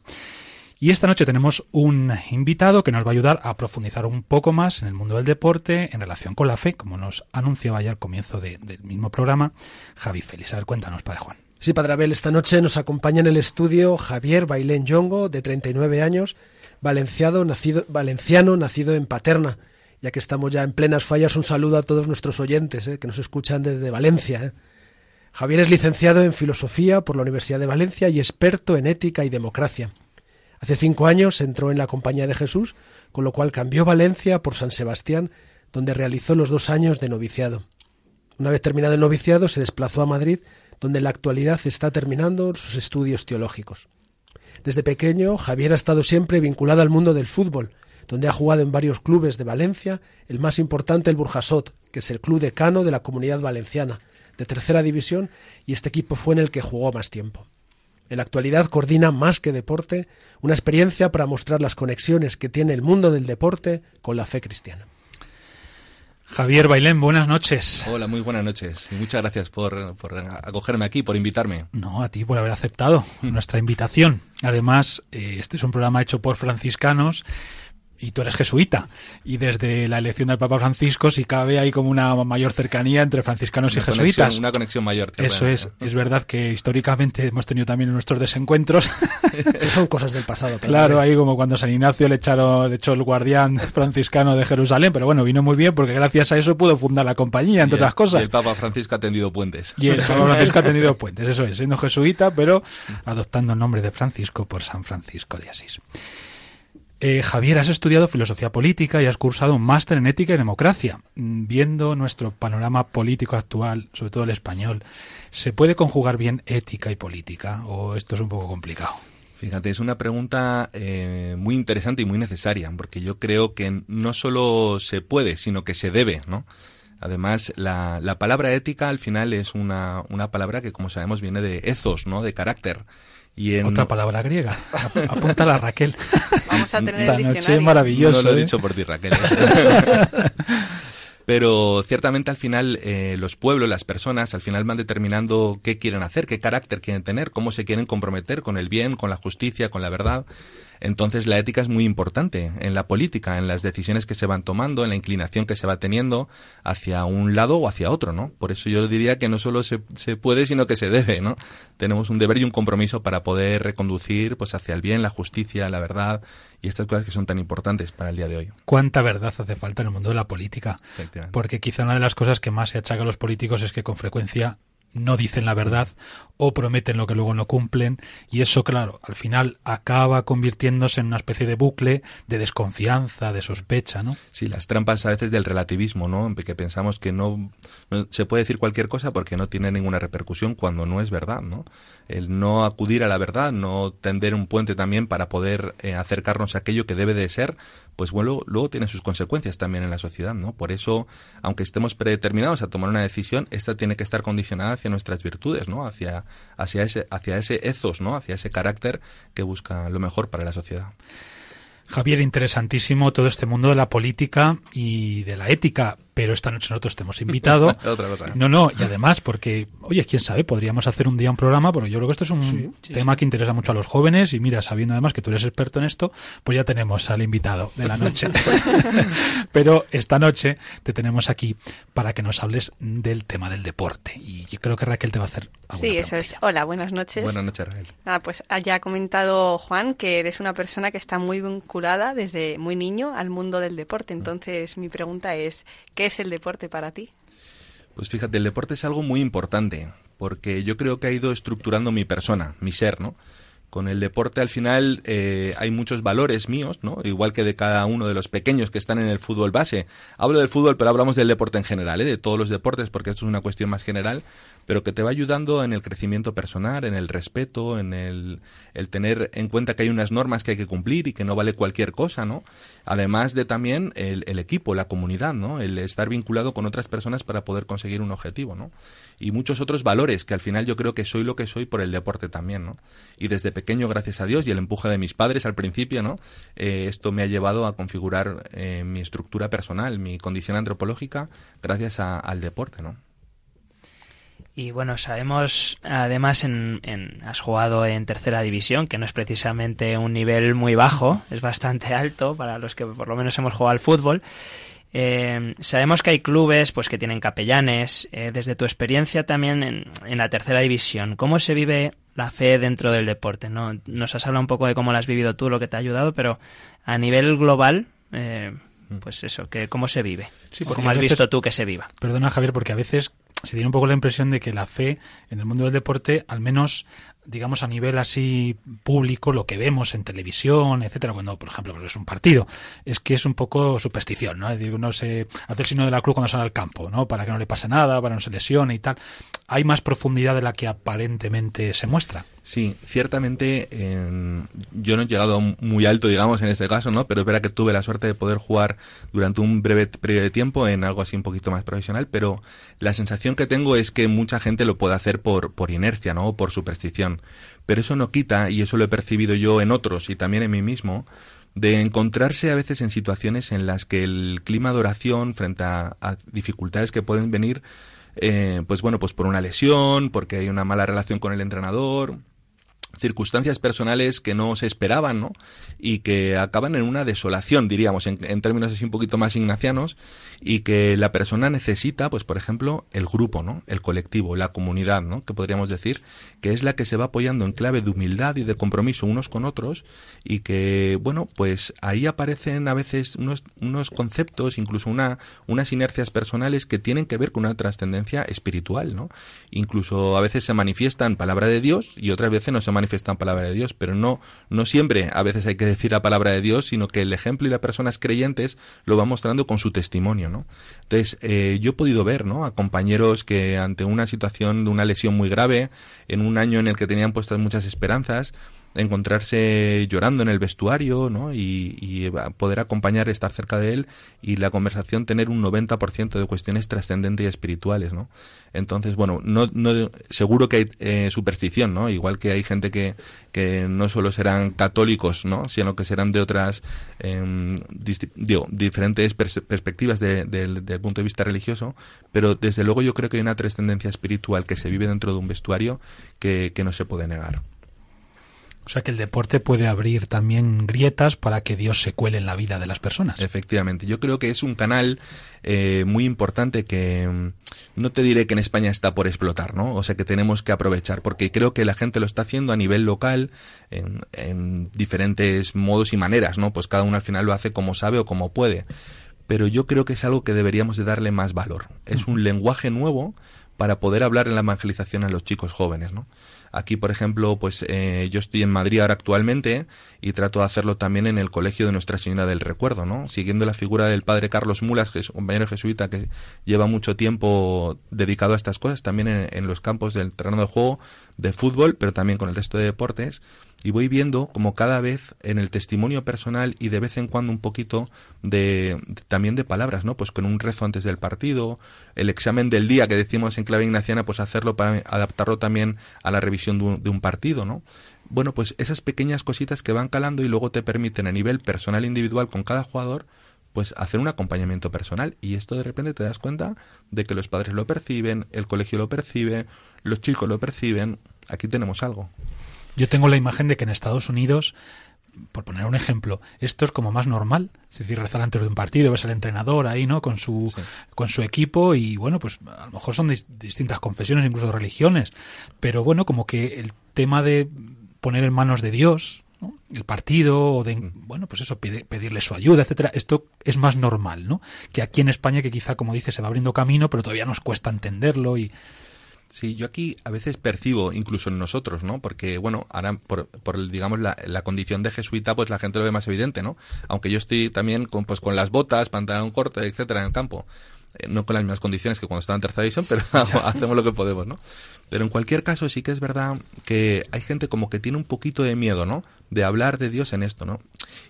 Y esta noche tenemos un invitado que nos va a ayudar a profundizar un poco más en el mundo del deporte en relación con la fe, como nos anunciaba ya al comienzo de- del mismo programa Javi Félix. A ver, cuéntanos, Padre Juan. Sí, Padre Abel, esta noche nos acompaña en el estudio Javier Bailén Yongo, de 39 años, valenciado, nacido, valenciano, nacido en Paterna. Ya que estamos ya en plenas fallas, un saludo a todos nuestros oyentes eh, que nos escuchan desde Valencia. eh. Javier es licenciado en Filosofía por la Universidad de Valencia y experto en Ética y Democracia. Hace cinco años entró en la Compañía de Jesús, con lo cual cambió Valencia por San Sebastián, donde realizó los dos años de noviciado. Una vez terminado el noviciado, se desplazó a Madrid, donde en la actualidad está terminando sus estudios teológicos. Desde pequeño, Javier ha estado siempre vinculado al mundo del fútbol, donde ha jugado en varios clubes de Valencia, el más importante el Burjasot, que es el club decano de la comunidad valenciana, de tercera división, y este equipo fue en el que jugó más tiempo. En la actualidad coordina más que deporte, una experiencia para mostrar las conexiones que tiene el mundo del deporte con la fe cristiana. Javier Bailén, buenas noches. Hola, muy buenas noches. Y muchas gracias por, por acogerme aquí, por invitarme. No, a ti por haber aceptado [laughs] nuestra invitación. Además, eh, este es un programa hecho por franciscanos y tú eres jesuita. Y desde la elección del Papa Francisco, si cabe, hay como una mayor cercanía entre franciscanos Una y jesuitas. conexión- una conexión mayor. Eso es, es verdad que históricamente hemos tenido también nuestros desencuentros. [laughs] Son cosas del pasado. pero claro, ahí como cuando San Ignacio le echaron, le echó el guardián [laughs] franciscano de Jerusalén, pero bueno, vino muy bien porque gracias a eso pudo fundar la compañía, entre Y el- otras cosas. Y el Papa Francisco ha tendido puentes. Y el Papa [laughs] Francisco ha tenido puentes, eso es, siendo jesuita, pero adoptando el nombre de Francisco por San Francisco de Asís. Eh, Javier, has estudiado filosofía política y has cursado un máster en ética y democracia. Mm, Viendo nuestro panorama político actual, sobre todo el español, ¿se puede conjugar bien ética y política o esto es un poco complicado? Fíjate, es una pregunta eh, muy interesante y muy necesaria, porque yo creo que no solo se puede, sino que se debe, ¿no? Además, la, la palabra ética al final es una, una palabra que, como sabemos, viene de ethos, ¿no? De carácter. Y en, Otra palabra griega. Ap- [laughs] Apúntala, Raquel. Vamos a tener el diccionario. maravilloso. No lo he ¿eh? dicho por ti, Raquel. [laughs] Pero ciertamente al final eh, los pueblos, las personas, al final van determinando qué quieren hacer, qué carácter quieren tener, cómo se quieren comprometer con el bien, con la justicia, con la verdad. Entonces la ética es muy importante en la política, en las decisiones que se van tomando, en la inclinación que se va teniendo hacia un lado o hacia otro, ¿no? Por eso yo diría que no solo se, se puede, sino que se debe, ¿no? Tenemos un deber y un compromiso para poder reconducir pues hacia el bien, la justicia, la verdad y estas cosas que son tan importantes para el día de hoy. ¿Cuánta verdad hace falta en el mundo de la política? Porque quizá una de las cosas que más se achaca a los políticos es que con frecuencia no dicen la verdad o prometen lo que luego no cumplen y eso claro al final acaba convirtiéndose en una especie de bucle de desconfianza de sospecha no Sí, las trampas a veces del relativismo, ¿no? Que pensamos que no, no se puede decir cualquier cosa porque no tiene ninguna repercusión cuando no es verdad, ¿no? El no acudir a la verdad, no tender un puente también para poder eh, acercarnos a aquello que debe de ser, pues bueno, luego tiene sus consecuencias también en la sociedad, ¿no? Por eso, aunque estemos predeterminados a tomar una decisión, esta tiene que estar condicionada hacia nuestras virtudes, ¿no? Hacia, hacia ese, hacia ese ethos, ¿no? Hacia ese carácter que busca lo mejor para la sociedad. Javier interesantísimo todo este mundo de la política y de la ética pero esta noche nosotros te hemos invitado [laughs] Otra cosa. no no y además porque oye quién sabe podríamos hacer un día un programa porque yo creo que esto es un tema que interesa mucho a los jóvenes y mira sabiendo además que tú eres experto en esto pues ya tenemos al invitado de la noche [laughs] [laughs] pero esta noche te tenemos aquí para que nos hables del tema del deporte y yo creo que Raquel te va a hacer Sí, eso es. Hola, buenas noches. Buenas noches, Raquel. Ah, pues ya ha comentado Juan que eres una persona que está muy vinculada desde muy niño al mundo del deporte. Entonces, mi pregunta es, ¿qué es el deporte para ti? Pues fíjate, el deporte es algo muy importante, porque yo creo que ha ido estructurando mi persona, mi ser, ¿no? Con el deporte al final eh, hay muchos valores míos, ¿no? Igual que de cada uno de los pequeños que están en el fútbol base. Hablo del fútbol, pero hablamos del deporte en general, ¿eh? de todos los deportes, porque esto es una cuestión más general, pero que te va ayudando en el crecimiento personal, en el respeto, en el, el tener en cuenta que hay unas normas que hay que cumplir y que no vale cualquier cosa, ¿no? Además de también el, el equipo, la comunidad, ¿no? El estar vinculado con otras personas para poder conseguir un objetivo, ¿no? Y muchos otros valores que al final yo creo que soy lo que soy por el deporte también, ¿no? Y desde pequeño, gracias a Dios y el empuje de mis padres al principio, ¿no? Eh, esto me ha llevado a configurar eh, mi estructura personal, mi condición antropológica, gracias al deporte, ¿no? Y bueno, sabemos, además, en, en- has jugado en tercera división, que no es precisamente un nivel muy bajo, es bastante alto para los que por lo menos hemos jugado al fútbol. Eh, sabemos que hay clubes pues que tienen capellanes. Eh, desde tu experiencia también en, en la tercera división, ¿cómo se vive la fe dentro del deporte? ¿no? Nos has hablado un poco de cómo lo has vivido tú, lo que te ha ayudado, pero a nivel global, eh, pues eso, que ¿cómo se vive? Sí, ¿Cómo has veces- visto tú que se viva? Perdona, Javier, porque a veces se tiene un poco la impresión de que la fe en el mundo del deporte, al menos digamos, a nivel así público, lo que vemos en televisión, etcétera, cuando, por ejemplo, pues es un partido, es que es un poco superstición, ¿no? Es decir, uno se hace el signo de la cruz cuando sale al campo, ¿no? Para que no le pase nada, para que no se lesione y tal. Hay más profundidad de la que aparentemente se muestra. Sí, ciertamente eh, yo no he llegado muy alto, digamos, en este caso, ¿no? Pero es verdad que tuve la suerte de poder jugar durante un breve periodo de tiempo en algo así un poquito más profesional, pero la sensación que tengo es que mucha gente lo puede hacer por, por inercia, ¿no? Por superstición. Pero eso no quita, y eso lo he percibido yo en otros y también en mí mismo, de encontrarse a veces en situaciones en las que el clima de oración frente a, a dificultades que pueden venir, eh, pues bueno, pues por una lesión, porque hay una mala relación con el entrenador, circunstancias personales que no se esperaban, ¿no? Y que acaban en una desolación, diríamos, en, en, términos así un poquito más ignacianos, y que la persona necesita, pues por ejemplo, el grupo, ¿no? El colectivo, la comunidad, ¿no? Que podríamos decir que es la que se va apoyando en clave de humildad y de compromiso unos con otros, y que, bueno, pues ahí aparecen a veces unos, unos conceptos, incluso una, unas inercias personales que tienen que ver con una trascendencia espiritual, ¿no? Incluso a veces se manifiestan palabra de Dios y otras veces no se manifiestan palabra de Dios, pero no, no siempre a veces hay que decir la palabra de Dios, sino que el ejemplo y las personas creyentes lo va mostrando con su testimonio, ¿no? Entonces, eh, yo he podido ver, ¿no? A compañeros que ante una situación de una lesión muy grave, en un año en el que tenían puestas muchas esperanzas, encontrarse llorando en el vestuario, ¿no? Y, poder acompañar, estar cerca de él y la conversación tener un 90% de cuestiones trascendentes y espirituales, ¿no? Entonces, bueno, no, no seguro que hay eh, superstición, ¿no? Igual que hay gente que, que no solo serán católicos, ¿no? Sino que serán de otras, eh, diferentes pers perspectivas de, de, del punto de vista religioso, pero desde luego yo creo que hay una trascendencia espiritual que se vive dentro de un vestuario que, que no se puede negar. O sea que el deporte puede abrir también grietas para que Dios se cuele en la vida de las personas. Efectivamente, yo creo que es un canal eh, muy importante que mm, no te diré que en España está por explotar, ¿no? O sea que tenemos que aprovechar, porque creo que la gente lo está haciendo a nivel local en, en diferentes modos y maneras, ¿no? Pues cada uno al final lo hace como sabe o como puede. Pero yo creo que es algo que deberíamos de darle más valor. Es un lenguaje nuevo para poder hablar en la evangelización a los chicos jóvenes, ¿no? Aquí, por ejemplo, pues eh, yo estoy en Madrid ahora actualmente y trato de hacerlo también en el Colegio de Nuestra Señora del Recuerdo, ¿no? Siguiendo la figura del padre Carlos Mulas, que es un compañero jesuita que lleva mucho tiempo dedicado a estas cosas, también en, los campos del terreno de juego, de fútbol, pero también con el resto de deportes y voy viendo como cada vez en el testimonio personal y de vez en cuando un poquito de, también de palabras, ¿no? Pues con un rezo antes del partido, el examen del día que decimos en clave ignaciana, pues hacerlo para adaptarlo también a la revisión de un, de un partido, ¿no? Bueno, pues esas pequeñas cositas que van calando y luego te permiten a nivel personal individual con cada jugador pues hacer un acompañamiento personal y esto de repente te das cuenta de que los padres lo perciben, el colegio lo percibe, los chicos lo perciben, aquí tenemos algo. Yo tengo la imagen de que en Estados Unidos, por poner un ejemplo, esto es como más normal, es decir, rezar antes de un partido, ves al entrenador ahí, ¿no? Con su, sí. con su equipo y bueno, pues a lo mejor son dis distintas confesiones, incluso religiones, pero bueno, como que el tema de poner en manos de Dios, ¿no? el partido o de bueno pues eso pedir, pedirle su ayuda etcétera esto es más normal no que aquí en España que quizá como dice se va abriendo camino pero todavía nos cuesta entenderlo y Sí, yo aquí a veces percibo, incluso en nosotros, ¿no? Porque, bueno, ahora por, por digamos, la, condición de jesuita, pues la gente lo ve más evidente, ¿no? Aunque yo estoy también con, pues, con las botas, pantalón corto, etcétera, en el campo. Eh, no con las mismas condiciones que cuando estaba en tercera división, pero [laughs] [laughs] hacemos lo que podemos, ¿no? Pero en cualquier caso sí que es verdad que hay gente como que tiene un poquito de miedo, ¿no? De hablar de Dios en esto, ¿no?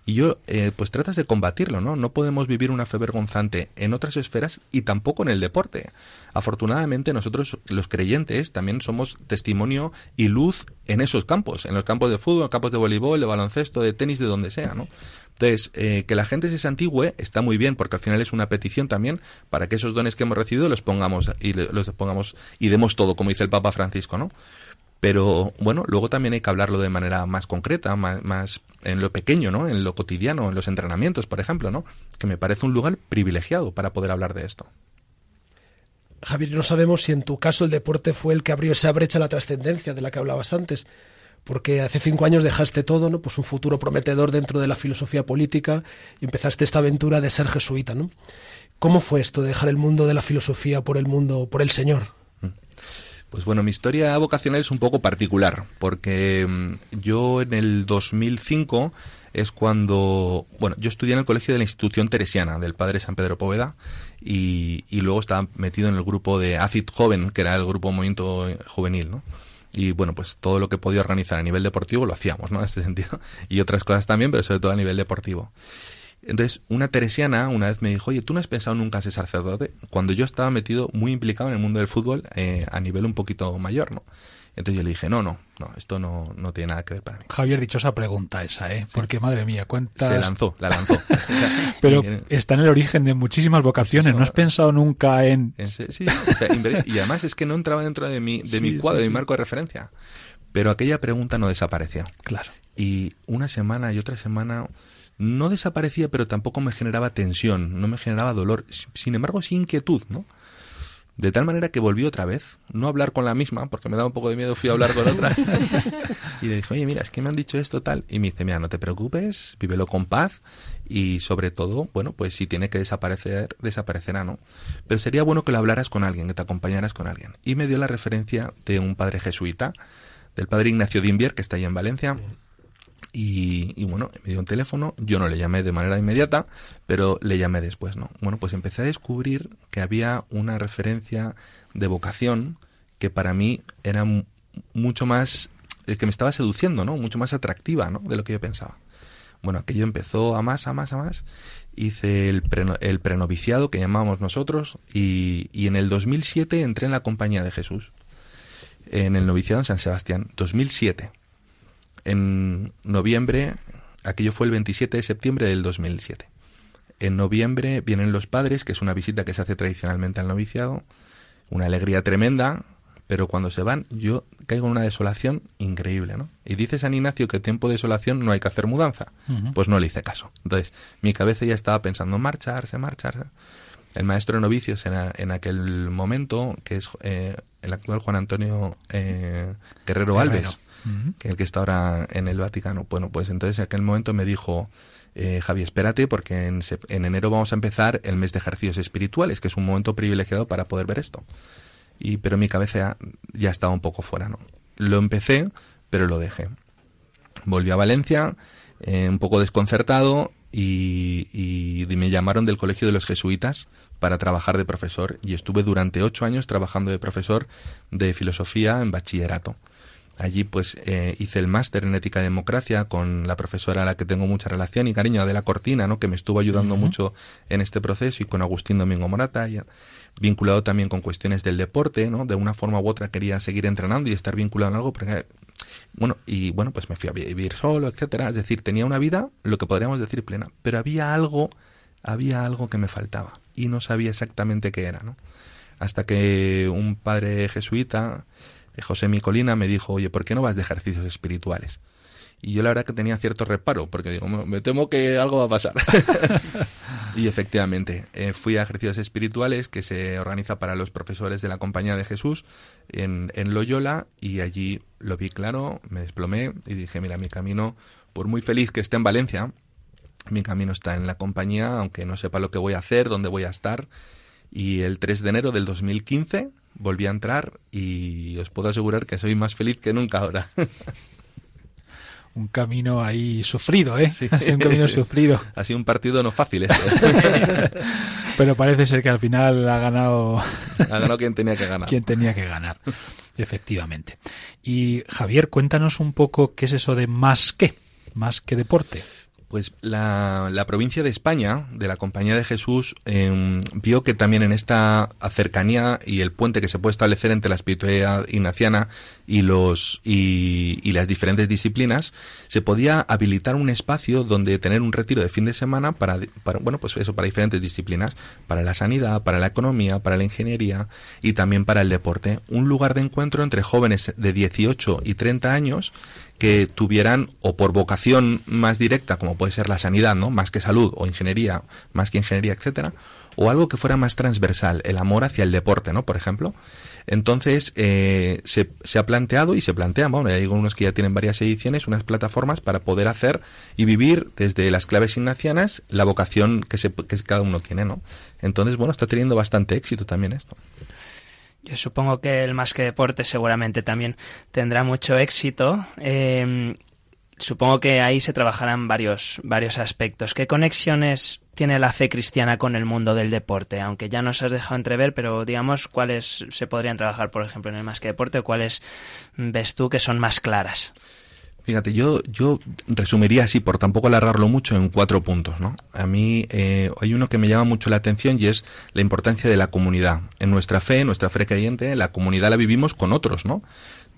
Y yo, eh, pues tratas de combatirlo, ¿no? No podemos vivir una fe vergonzante en otras esferas y tampoco en el deporte. Afortunadamente nosotros, los creyentes, también somos testimonio y luz en esos campos, en los campos de fútbol, campos de voleibol, de baloncesto, de tenis, de donde sea, ¿no? Entonces, eh, que la gente se santigüe está muy bien, porque al final es una petición también para que esos dones que hemos recibido los pongamos y los pongamos y demos todo, como dice el Papa Francisco, ¿no? Pero bueno, luego también hay que hablarlo de manera más concreta, más, más, en lo pequeño, ¿no? En lo cotidiano, en los entrenamientos, por ejemplo, ¿no? Que me parece un lugar privilegiado para poder hablar de esto. Javier, no sabemos si en tu caso el deporte fue el que abrió esa brecha a la trascendencia de la que hablabas antes, porque hace cinco años dejaste todo, ¿no? Pues un futuro prometedor dentro de la filosofía política y empezaste esta aventura de ser jesuita, ¿no? ¿Cómo fue esto de dejar el mundo de la filosofía por el mundo, por el Señor? Pues bueno, mi historia vocacional es un poco particular, porque mm, yo en el 2005 es cuando, bueno, yo estudié en el colegio de la institución teresiana del padre San Pedro Poveda y, luego estaba metido en el grupo de ACID Joven, que era el grupo movimiento juvenil, ¿no? Y bueno, pues todo lo que podía organizar a nivel deportivo lo hacíamos, ¿no? [laughs] En este sentido. Y otras cosas también, pero sobre todo a nivel deportivo. Entonces, una teresiana una vez me dijo, oye, ¿tú no has pensado nunca en ser sacerdote? Cuando yo estaba metido muy implicado en el mundo del fútbol eh, a nivel un poquito mayor, ¿no? Entonces yo le dije, no, no, no, esto no, no tiene nada que ver para mí. Javier, dichosa pregunta esa, ¿eh? Porque, madre mía, cuántas... Se lanzó, la lanzó. [laughs] O sea, Pero está en el origen de muchísimas vocaciones. ¿No has pensado nunca en...? en se- sí, o sea, y además es que no entraba dentro de mi, de Sí, mi cuadro, sí, de mi sí. marco de referencia. Pero aquella pregunta no desapareció. Claro. Y una semana y otra semana no desaparecía, pero tampoco me generaba tensión, no me generaba dolor. Sin embargo, sí inquietud, ¿no? De tal manera que volví otra vez, no a hablar con la misma, porque me daba un poco de miedo, fui a hablar con otra. [laughs] y le dije, oye, mira, es que me han dicho esto tal. Y me dice, mira, no te preocupes, vívelo con paz y sobre todo, bueno, pues si tiene que desaparecer, desaparecerá, ¿no? Pero sería bueno que lo hablaras con alguien, que te acompañaras con alguien. Y me dio la referencia de un padre jesuita, del padre Ignacio Dimbier, que está ahí en Valencia, y, bueno, me dio un teléfono, yo no le llamé de manera inmediata, pero le llamé después, ¿no? Bueno, pues empecé a descubrir que había una referencia de vocación que para mí era mu- mucho más, eh, que me estaba seduciendo, ¿no? Mucho más atractiva, ¿no? De lo que yo pensaba. Bueno, aquello empezó a más, a más, a más. Hice el, el prenoviciado que llamábamos nosotros y, y en el 2007 entré en la Compañía de Jesús. En el noviciado en San Sebastián, 2007 en noviembre, aquello fue el 27 de septiembre del 2007. En noviembre vienen los padres, que es una visita que se hace tradicionalmente al noviciado, una alegría tremenda, pero cuando se van yo caigo en una desolación increíble, ¿no? Y dice San Ignacio que tiempo de desolación no hay que hacer mudanza. Pues no le hice caso. Entonces, mi cabeza ya estaba pensando marcharse, marcharse. El maestro de novicios en, a- en aquel momento, que es eh, el actual Juan Antonio eh, Guerrero, Guerrero. Alves, que el que está ahora en el Vaticano. Bueno, pues entonces en aquel momento me dijo, eh, Javi, espérate, porque en, enero vamos a empezar el mes de ejercicios espirituales, que es un momento privilegiado para poder ver esto. Y, pero mi cabeza ya, ya estaba un poco fuera, ¿no? Lo empecé, pero lo dejé. Volví a Valencia, eh, un poco desconcertado, y, y me llamaron del Colegio de los Jesuitas para trabajar de profesor, y estuve durante ocho años trabajando de profesor de filosofía en bachillerato. Allí pues eh, hice el máster en ética y democracia con la profesora a la que tengo mucha relación y cariño, Adela Cortina, ¿no? que me estuvo ayudando mucho en este proceso y con Agustín Domingo Morata, y, vinculado también con cuestiones del deporte, ¿no? De una forma u otra quería seguir entrenando y estar vinculado en algo, porque, bueno, y bueno, pues me fui a vivir solo, etcétera, es decir, tenía una vida, lo que podríamos decir plena, pero había algo, había algo que me faltaba y no sabía exactamente qué era, ¿no? Hasta que un padre jesuita, eh, José Micolina, me dijo, oye, ¿por qué no vas de ejercicios espirituales? Y yo la verdad que tenía cierto reparo, porque digo, "Me- me temo que algo va a pasar. [laughs] y efectivamente, eh, fui a ejercicios espirituales que se organiza para los profesores de la Compañía de Jesús en, en Loyola y allí lo vi claro, me desplomé y dije, mira, mi camino, por muy feliz que esté en Valencia, mi camino está en la compañía, aunque no sepa lo que voy a hacer, dónde voy a estar. Y el 3 de enero del 2015 volví a entrar y os puedo asegurar que soy más feliz que nunca ahora. [laughs] Un camino ahí sufrido, ¿eh? [laughs] Ha sido un camino sufrido. [laughs] Ha sido un partido no fácil este. Pero parece ser que al final ha ganado Ha ganado quien tenía que ganar. quien tenía que ganar. Efectivamente. Y Javier, cuéntanos un poco qué es eso de más que, más que deporte. Pues la, la provincia de España, de la Compañía de Jesús, em, vio que también en esta cercanía y el puente que se puede establecer entre la espiritualidad ignaciana y los y, y las diferentes disciplinas, se podía habilitar un espacio donde tener un retiro de fin de semana para, para bueno pues eso para diferentes disciplinas, para la sanidad, para la economía, para la ingeniería y también para el deporte, un lugar de encuentro entre jóvenes de 18 y 30 años que tuvieran o por vocación más directa como puede ser la sanidad, ¿no? Más que salud o ingeniería, más que ingeniería, etcétera, o algo que fuera más transversal, el amor hacia el deporte, ¿no? Por ejemplo. Entonces, eh, se, se ha planteado y se plantean, bueno, ya digo unos que ya tienen varias ediciones, unas plataformas para poder hacer y vivir desde las claves ignacianas la vocación que, se, que cada uno tiene, ¿no? Entonces, bueno, está teniendo bastante éxito también esto. Yo supongo que el Más que Deporte seguramente también tendrá mucho éxito. Eh, supongo que ahí se trabajarán varios, varios aspectos. ¿Qué conexiones tiene la fe cristiana con el mundo del deporte? Aunque ya nos has dejado entrever, pero digamos, ¿cuáles se podrían trabajar, por ejemplo, en el Más que Deporte o cuáles ves tú que son más claras? Fíjate, yo, yo resumiría así, por tampoco alargarlo mucho, en cuatro puntos, ¿no? A mí eh, hay uno que me llama mucho la atención y es la importancia de la comunidad. En nuestra fe, en nuestra fe creyente, la comunidad la vivimos con otros, ¿no?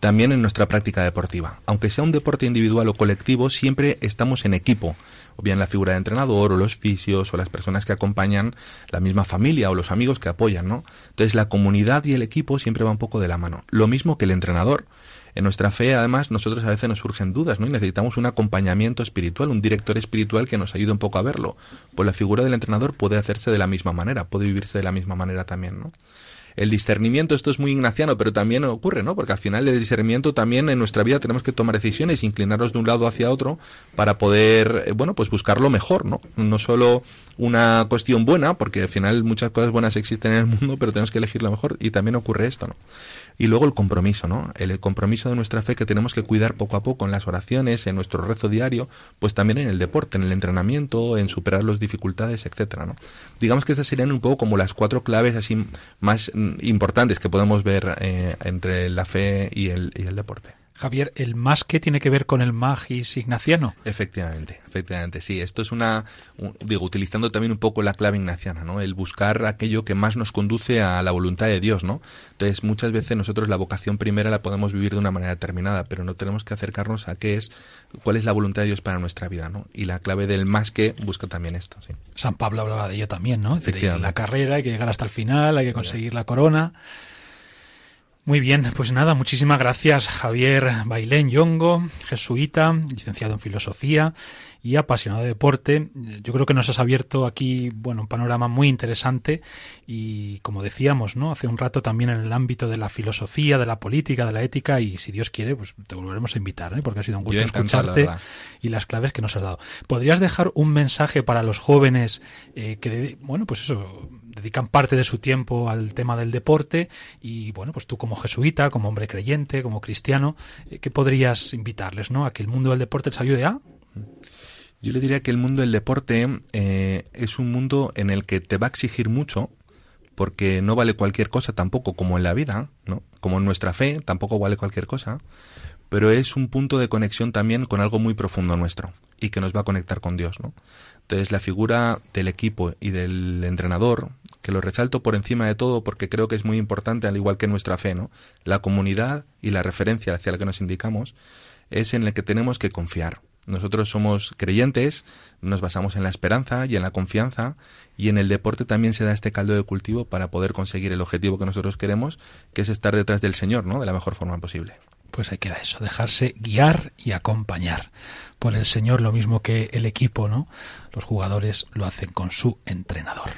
También en nuestra práctica deportiva. Aunque sea un deporte individual o colectivo, siempre estamos en equipo. O bien la figura de entrenador, o los fisios, o las personas que acompañan, la misma familia, o los amigos que apoyan, ¿no? Entonces la comunidad y el equipo siempre va un poco de la mano. Lo mismo que el entrenador. En nuestra fe, además, nosotros a veces nos surgen dudas, ¿no? Y necesitamos un acompañamiento espiritual, un director espiritual que nos ayude un poco a verlo. Pues la figura del entrenador puede hacerse de la misma manera, puede vivirse de la misma manera también, ¿no? El discernimiento, esto es muy ignaciano, pero también ocurre, ¿no? Porque al final el discernimiento también en nuestra vida tenemos que tomar decisiones, inclinarnos de un lado hacia otro para poder, eh, bueno, pues buscar lo mejor, ¿no? No solo una cuestión buena, porque al final muchas cosas buenas existen en el mundo, pero tenemos que elegir lo mejor y también ocurre esto, ¿no? Y luego el compromiso, ¿no? El compromiso de nuestra fe que tenemos que cuidar poco a poco en las oraciones, en nuestro rezo diario, pues también en el deporte, en el entrenamiento, en superar las dificultades, etcétera, ¿no? Digamos que estas serían un poco como las cuatro claves así más mm, importantes que podemos ver eh, entre la fe y el, y el deporte. Javier, ¿el más que tiene que ver con el magis ignaciano? Efectivamente, efectivamente, sí. Esto es una, un- digo, utilizando también un poco la clave ignaciana, ¿no? El buscar aquello que más nos conduce a la voluntad de Dios, ¿no? Entonces, muchas veces nosotros la vocación primera la podemos vivir de una manera determinada, pero no tenemos que acercarnos a qué es, cuál es la voluntad de Dios para nuestra vida, ¿no? Y la clave del más que busca también esto, sí. San Pablo hablaba de ello también, ¿no? Es decir, la carrera, hay que llegar hasta el final, hay que conseguir la corona. Muy bien, pues nada, muchísimas gracias Javier Bailén Yongo, jesuita, licenciado en filosofía y apasionado de deporte. Yo creo que nos has abierto aquí, bueno, un panorama muy interesante y como decíamos, ¿no? Hace un rato también en el ámbito de la filosofía, de la política, de la ética y si Dios quiere, pues te volveremos a invitar, ¿eh? Porque ha sido un gusto la escucharte y las claves que nos has dado. ¿Podrías dejar un mensaje para los jóvenes eh, que, bueno, pues eso, dedican parte de su tiempo al tema del deporte y, bueno, pues tú como jesuita, como hombre creyente, como cristiano, eh, ¿qué podrías invitarles, no? A que el mundo del deporte les ayude a... Yo le diría que el mundo del deporte eh, es un mundo en el que te va a exigir mucho, porque no vale cualquier cosa tampoco, como en la vida, ¿no? Como en nuestra fe, tampoco vale cualquier cosa, pero es un punto de conexión también con algo muy profundo nuestro y que nos va a conectar con Dios, ¿no? Entonces la figura del equipo y del entrenador, que lo resalto por encima de todo porque creo que es muy importante, al igual que nuestra fe, ¿no? La comunidad y la referencia hacia la que nos indicamos es en la que tenemos que confiar. Nosotros somos creyentes, nos basamos en la esperanza y en la confianza y en el deporte también se da este caldo de cultivo para poder conseguir el objetivo que nosotros queremos, que es estar detrás del Señor, ¿no? De la mejor forma posible. Pues ahí queda eso, dejarse guiar y acompañar por el Señor, lo mismo que el equipo, ¿no? Los jugadores lo hacen con su entrenador.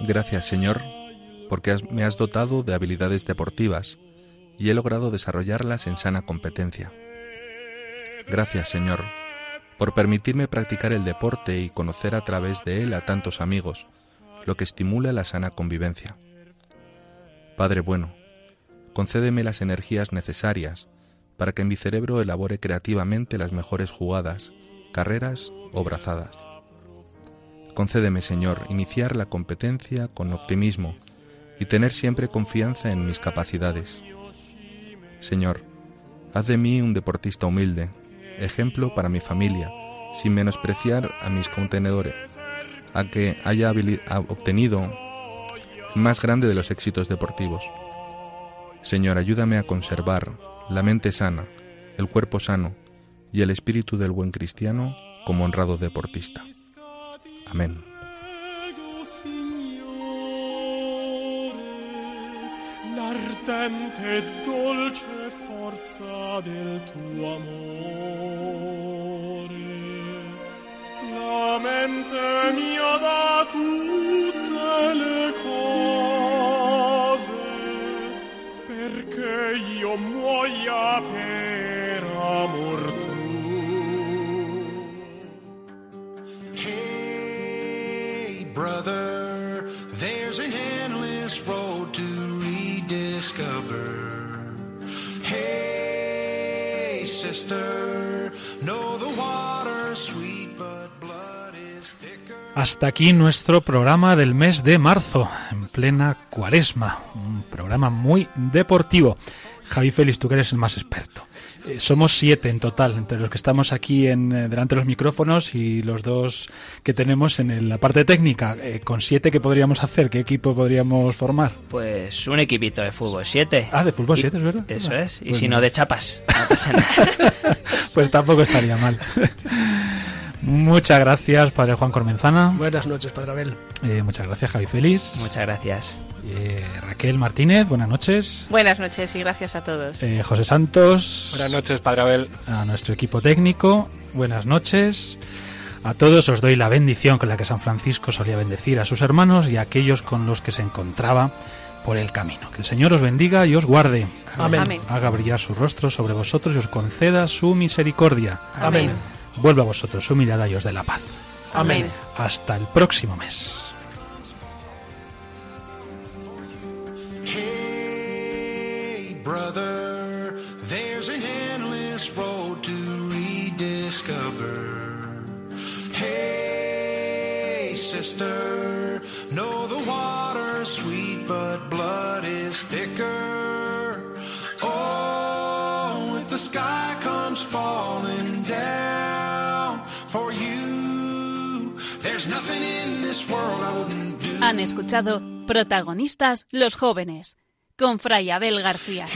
Gracias, Señor, porque me has dotado de habilidades deportivas y he logrado desarrollarlas en sana competencia. Gracias, Señor, por permitirme practicar el deporte y conocer a través de él a tantos amigos, lo que estimula la sana convivencia. Padre bueno, concédeme las energías necesarias para que mi cerebro elabore creativamente las mejores jugadas, carreras o brazadas. Concédeme, Señor, iniciar la competencia con optimismo y tener siempre confianza en mis capacidades. Señor, haz de mí un deportista humilde, ejemplo para mi familia, sin menospreciar a mis contenedores, a que haya obtenido más grande de los éxitos deportivos. Señor, ayúdame a conservar la mente sana, el cuerpo sano y el espíritu del buen cristiano como honrado deportista. Signore, l'ardente e dolce forza del tuo amore. La mente mia da tutte le cose, perché io muoia per amor brother, there's an endless road to rediscover. Hey, sister, know the water's sweet, but blood is thicker. Hasta aquí nuestro programa del mes de marzo, en plena cuaresma. Un programa muy deportivo. Javi Félix, tú que eres el más experto. Eh, somos siete en total, entre los que estamos aquí en, eh, delante de los micrófonos y los dos que tenemos en el- la parte técnica. Eh, con siete, ¿qué podríamos hacer? ¿Qué equipo podríamos formar? Pues un equipito de fútbol 7. Ah, de fútbol Y- 7, es verdad. Eso Ah, es. Y pues si no. no, de chapas. No pasa nada. [laughs] Pues tampoco estaría mal. [laughs] Muchas gracias, Padre Juan Cormenzana. Buenas noches, Padre Abel. Eh, muchas gracias, Javi Félix. Muchas gracias. Eh, Raquel Martínez, buenas noches. Buenas noches y gracias a todos. Eh, José Santos. Buenas noches, Padre Abel. A nuestro equipo técnico, buenas noches. A todos os doy la bendición con la que San Francisco solía bendecir a sus hermanos y a aquellos con los que se encontraba por el camino. Que el Señor os bendiga y os guarde. Amén. Amén. Haga brillar su rostro sobre vosotros y os conceda su misericordia. Amén. Vuelva a vosotros su mirada y os dé la paz. Amén. Hasta el próximo mes. Hey, brother, there's an endless road to rediscover. Hey, sister, know the water's sweet, but blood is thicker. Han escuchado Protagonistas los jóvenes con Fray Abel García.